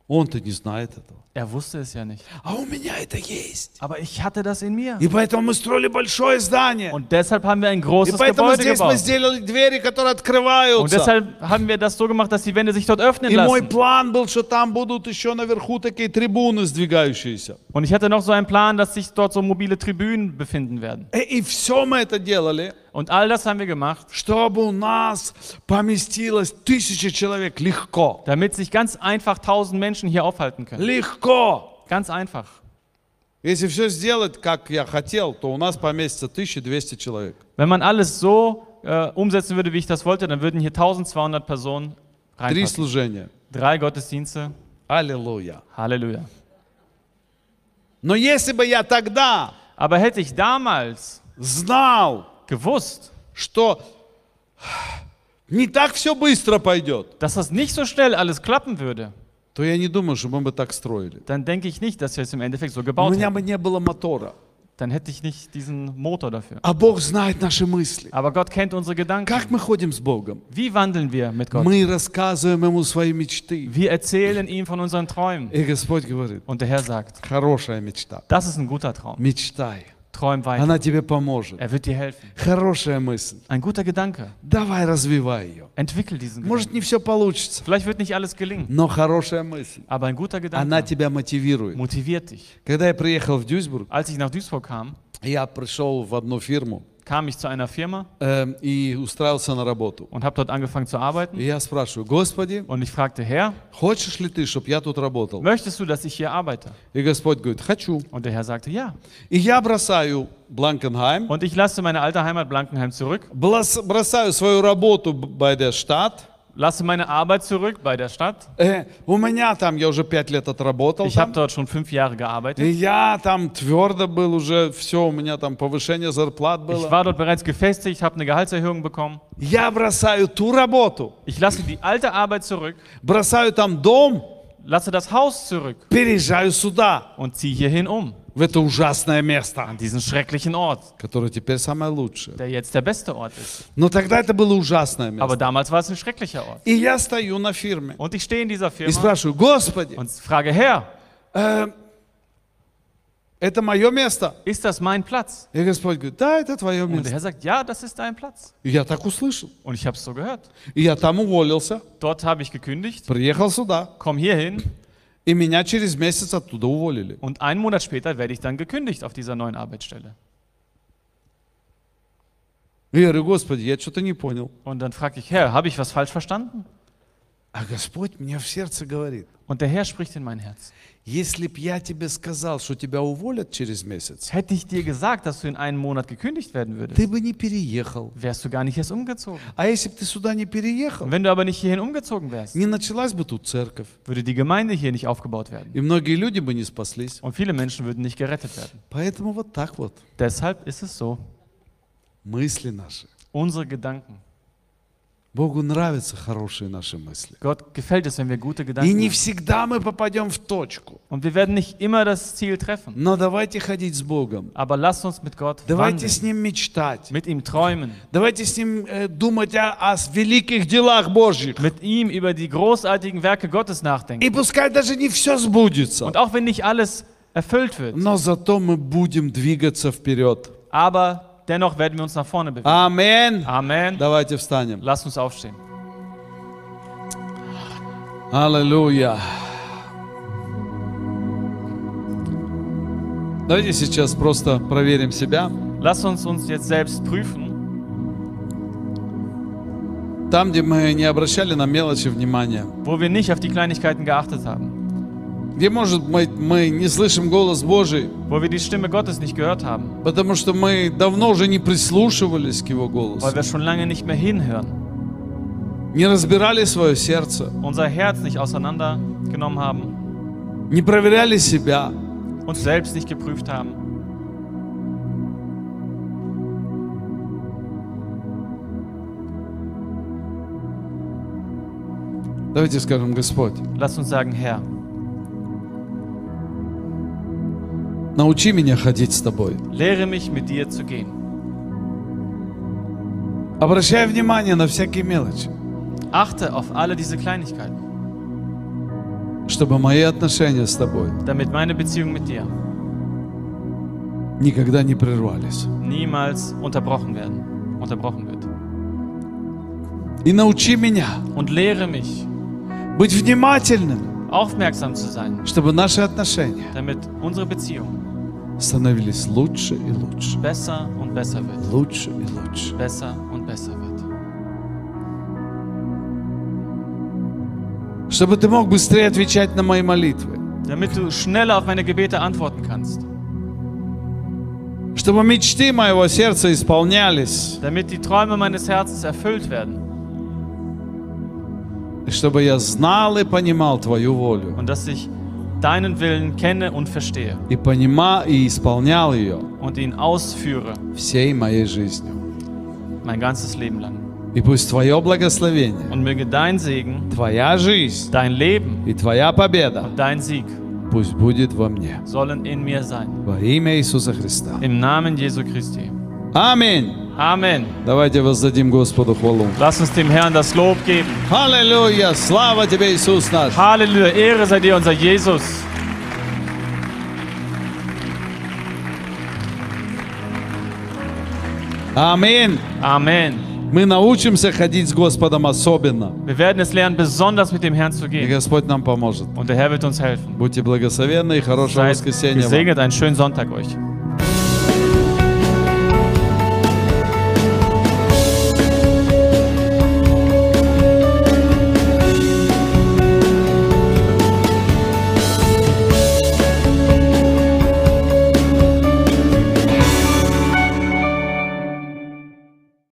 Он-то не знает этого. Er wusste es ja nicht. А у меня это есть. Aber ich hatte das in mir. И поэтому мы строили большое здание. Und deshalb haben wir ein И großes поэтому Gebäude здесь мы gebaut. сделали двери, которые Und открываются. deshalb haben wir das so gemacht, dass die Wände sich dort öffnen И мой lassen. план был, что там будут еще наверху такие трибуны сдвигающиеся. Und ich hatte noch so einen Plan, dass sich dort so mobile Tribünen befinden werden. Э, И все мы это делали, Und all das haben wir gemacht, чтобы у нас поместилось тысяча человек легко. damit sich ganz einfach 1000 Menschen hier aufhalten können. Легко. Ganz einfach. Если все сделать, как я хотел, то у нас поместится 1200 человек. Wenn man alles so äh, umsetzen würde, wie ich das wollte, dann würden hier 1200 Personen Три reinpassen. служения. Drei Gottesdienste. Аллилуйя. Halleluja. Но если бы я тогда Aber hätte ich damals знал, gewusst, что не так все быстро пойдет, dass das nicht so schnell alles klappen würde, то я не думаю, что мы бы так строили. dann denke ich nicht, dass wir es im Endeffekt so У gebaut меня hätten. бы не было мотора. Dann hätte ich nicht diesen Motor dafür. А Бог знает наши мысли. Aber Gott kennt unsere Gedanken. Как мы ходим с Богом? Wie wandeln wir mit Gott? Мы рассказываем Ему свои мечты. Wir erzählen ihm von unseren Träumen. И Господь говорит, Und der Herr sagt, хорошая мечта. das ist ein guter Traum. Мечтай. Träum weiter. Она тебе поможет. Er wird dir helfen. Хорошая мысль. Ein guter Gedanke. Давай развивай ее. Entwickel diesen Может, не все получится, Vielleicht wird nicht alles gelingen, но хорошая мысль. aber ein guter Она Gedanke тебя мотивирует. motiviert dich. Когда я приехал в Дюйсбург, Als ich nach Duisburg kam, я пришел в одну фирму kam ich zu einer Firma эм, и устраивался на работу. und habe dort angefangen zu И arbeiten. я спрашиваю, Господи, Und ich fragte, Herr, хочешь ли ты, чтобы я тут работал? möchtest du, dass ich hier arbeite? И Господь говорит, хочу. Und der Herr sagte, ja. И я бросаю Бланкенхайм, Und ich lasse meine alte Heimat Blankenheim zurück, брос- бросаю свою работу б- bei der Stadt. lasse meine Arbeit zurück bei der Stadt. Э, у меня там, я уже пять лет отработал Ich habe там. dort schon fünf Jahre И gearbeitet. я там твердо был уже, все, у меня там повышение зарплат Ich было. war dort bereits gefestigt, habe eine Gehaltserhöhung bekommen. Я бросаю ту работу, Ich lasse die alte Arbeit zurück, бросаю там дом, lasse das Haus zurück переезжаю сюда, und ziehe hierhin um, В это ужасное место, an diesen schrecklichen Ort, которое теперь самое лучшее. der jetzt der beste Ort ist. Но тогда это было ужасное Aber место. damals war es ein schrecklicher Ort. И я стою на фирме Und ich stehe in dieser и Firma спрашиваю, Господи, und frage, Herr, э, это мое место? ist das mein Platz? И Господь говорит, да, это твое Und der место. Herr sagt, ja, das ist dein Platz. И я так услышал. Und ich habe es so gehört. И я там уволился, Dort habe ich gekündigt, приехал сюда, komm hierhin и меня через месяц оттуда уволили. und einen Monat später werde ich dann gekündigt auf dieser neuen Arbeitsstelle. И я говорю, Господи, я что-то не понял. Und dann frage ich, Herr, habe ich was falsch verstanden? А Господь мне в сердце говорит, Und der Herr spricht in mein Herz. если б я тебе сказал, что тебя уволят через месяц, Hätte ich dir gesagt, dass du in einem Monat gekündigt werden würdest, ты бы не переехал. wärst du gar nicht erst umgezogen. А если бы ты сюда не переехал, Und wenn du aber nicht hierhin umgezogen wärst, не началась бы тут церковь. würde die Gemeinde hier nicht aufgebaut werden. И многие люди бы не спаслись. Und viele Menschen würden nicht gerettet werden. Поэтому вот так вот Deshalb ist es so. мысли наши. Unsere Gedanken. Богу нравятся хорошие наши мысли. Gott gefällt es, wenn wir gute И Gedanken не haben. всегда мы попадем в точку. Und wir werden nicht immer das Ziel treffen. Но давайте ходить с Богом. Aber lasst uns mit Gott Давайте wandeln, с Ним мечтать. mit ihm träumen, Давайте с Ним э, думать о, о великих делах Божьих. mit ihm über die großartigen Werke Gottes nachdenken. И пускай даже не все сбудется. Und auch wenn nicht alles erfüllt wird, Но зато мы будем двигаться вперед. aber dennoch werden wir uns nach vorne bewegen. Аминь. Amen. Давайте встанем. Lasst uns aufstehen. Аллилуйя. Давайте сейчас просто проверим себя. Lasst uns uns jetzt selbst prüfen. Там, где мы не обращали на мелочи внимания. wo wir nicht auf die Kleinigkeiten geachtet haben, Где, может быть, мы не слышим голос Божий, wo wir die Stimme Gottes nicht gehört haben, потому что мы давно уже не прислушивались к Его голосу. weil wir schon lange nicht mehr hinhören, Не разбирали свое сердце, unser Herz nicht auseinandergenommen haben, не проверяли себя. uns selbst nicht geprüft haben. Давайте скажем, Господь, Lasst uns sagen, Herr, научи меня ходить с Тобой. lehre mich mit dir zu gehen. Обращай внимание на всякие мелочи, Achte auf alle diese Kleinigkeiten, чтобы мои отношения с Тобой damit meine Beziehung mit dir никогда не прервались. niemals unterbrochen werden, unterbrochen wird. И научи меня Und lehre mich, быть внимательным, aufmerksam zu sein, чтобы наши отношения damit unsere Beziehung становились лучше и лучше. besser und besser wird. Лучше и лучше. Besser und besser wird. Чтобы Ты мог быстрее отвечать на мои молитвы. Damit du schneller auf meine Gebete antworten kannst. Чтобы мечты моего сердца исполнялись. Damit die Träume meines Herzens erfüllt werden. И чтобы я знал и понимал Твою волю. Und dass ich deinen Willen kenne und verstehe. И понимал и исполнял ее Und ihn ausführe всей моей жизнью. mein ganzes Leben lang. И пусть Твое благословение, Und möge dein Segen, Твоя жизнь dein Leben и Твоя победа und dein Sieg пусть будет во мне. sollen in mir sein. Во имя Иисуса Христа. Im Namen Jesu Christi. Аминь. Amen. Давайте воздадим Господу хвалу. Lass uns dem Herrn das Lob geben. Аллилуйя! Слава Тебе, Иисус наш! Halleluja. Ehre sei dir, unser Jesus. Аминь! Amen. Мы научимся ходить с Господом особенно. Wir werden es lernen, besonders mit dem Herrn zu И gehen. Господь нам поможет. Und der Herr wird uns helfen. Будьте благословенны и хорошего Seid воскресенья gesegnet, einen schönen Sonntag euch.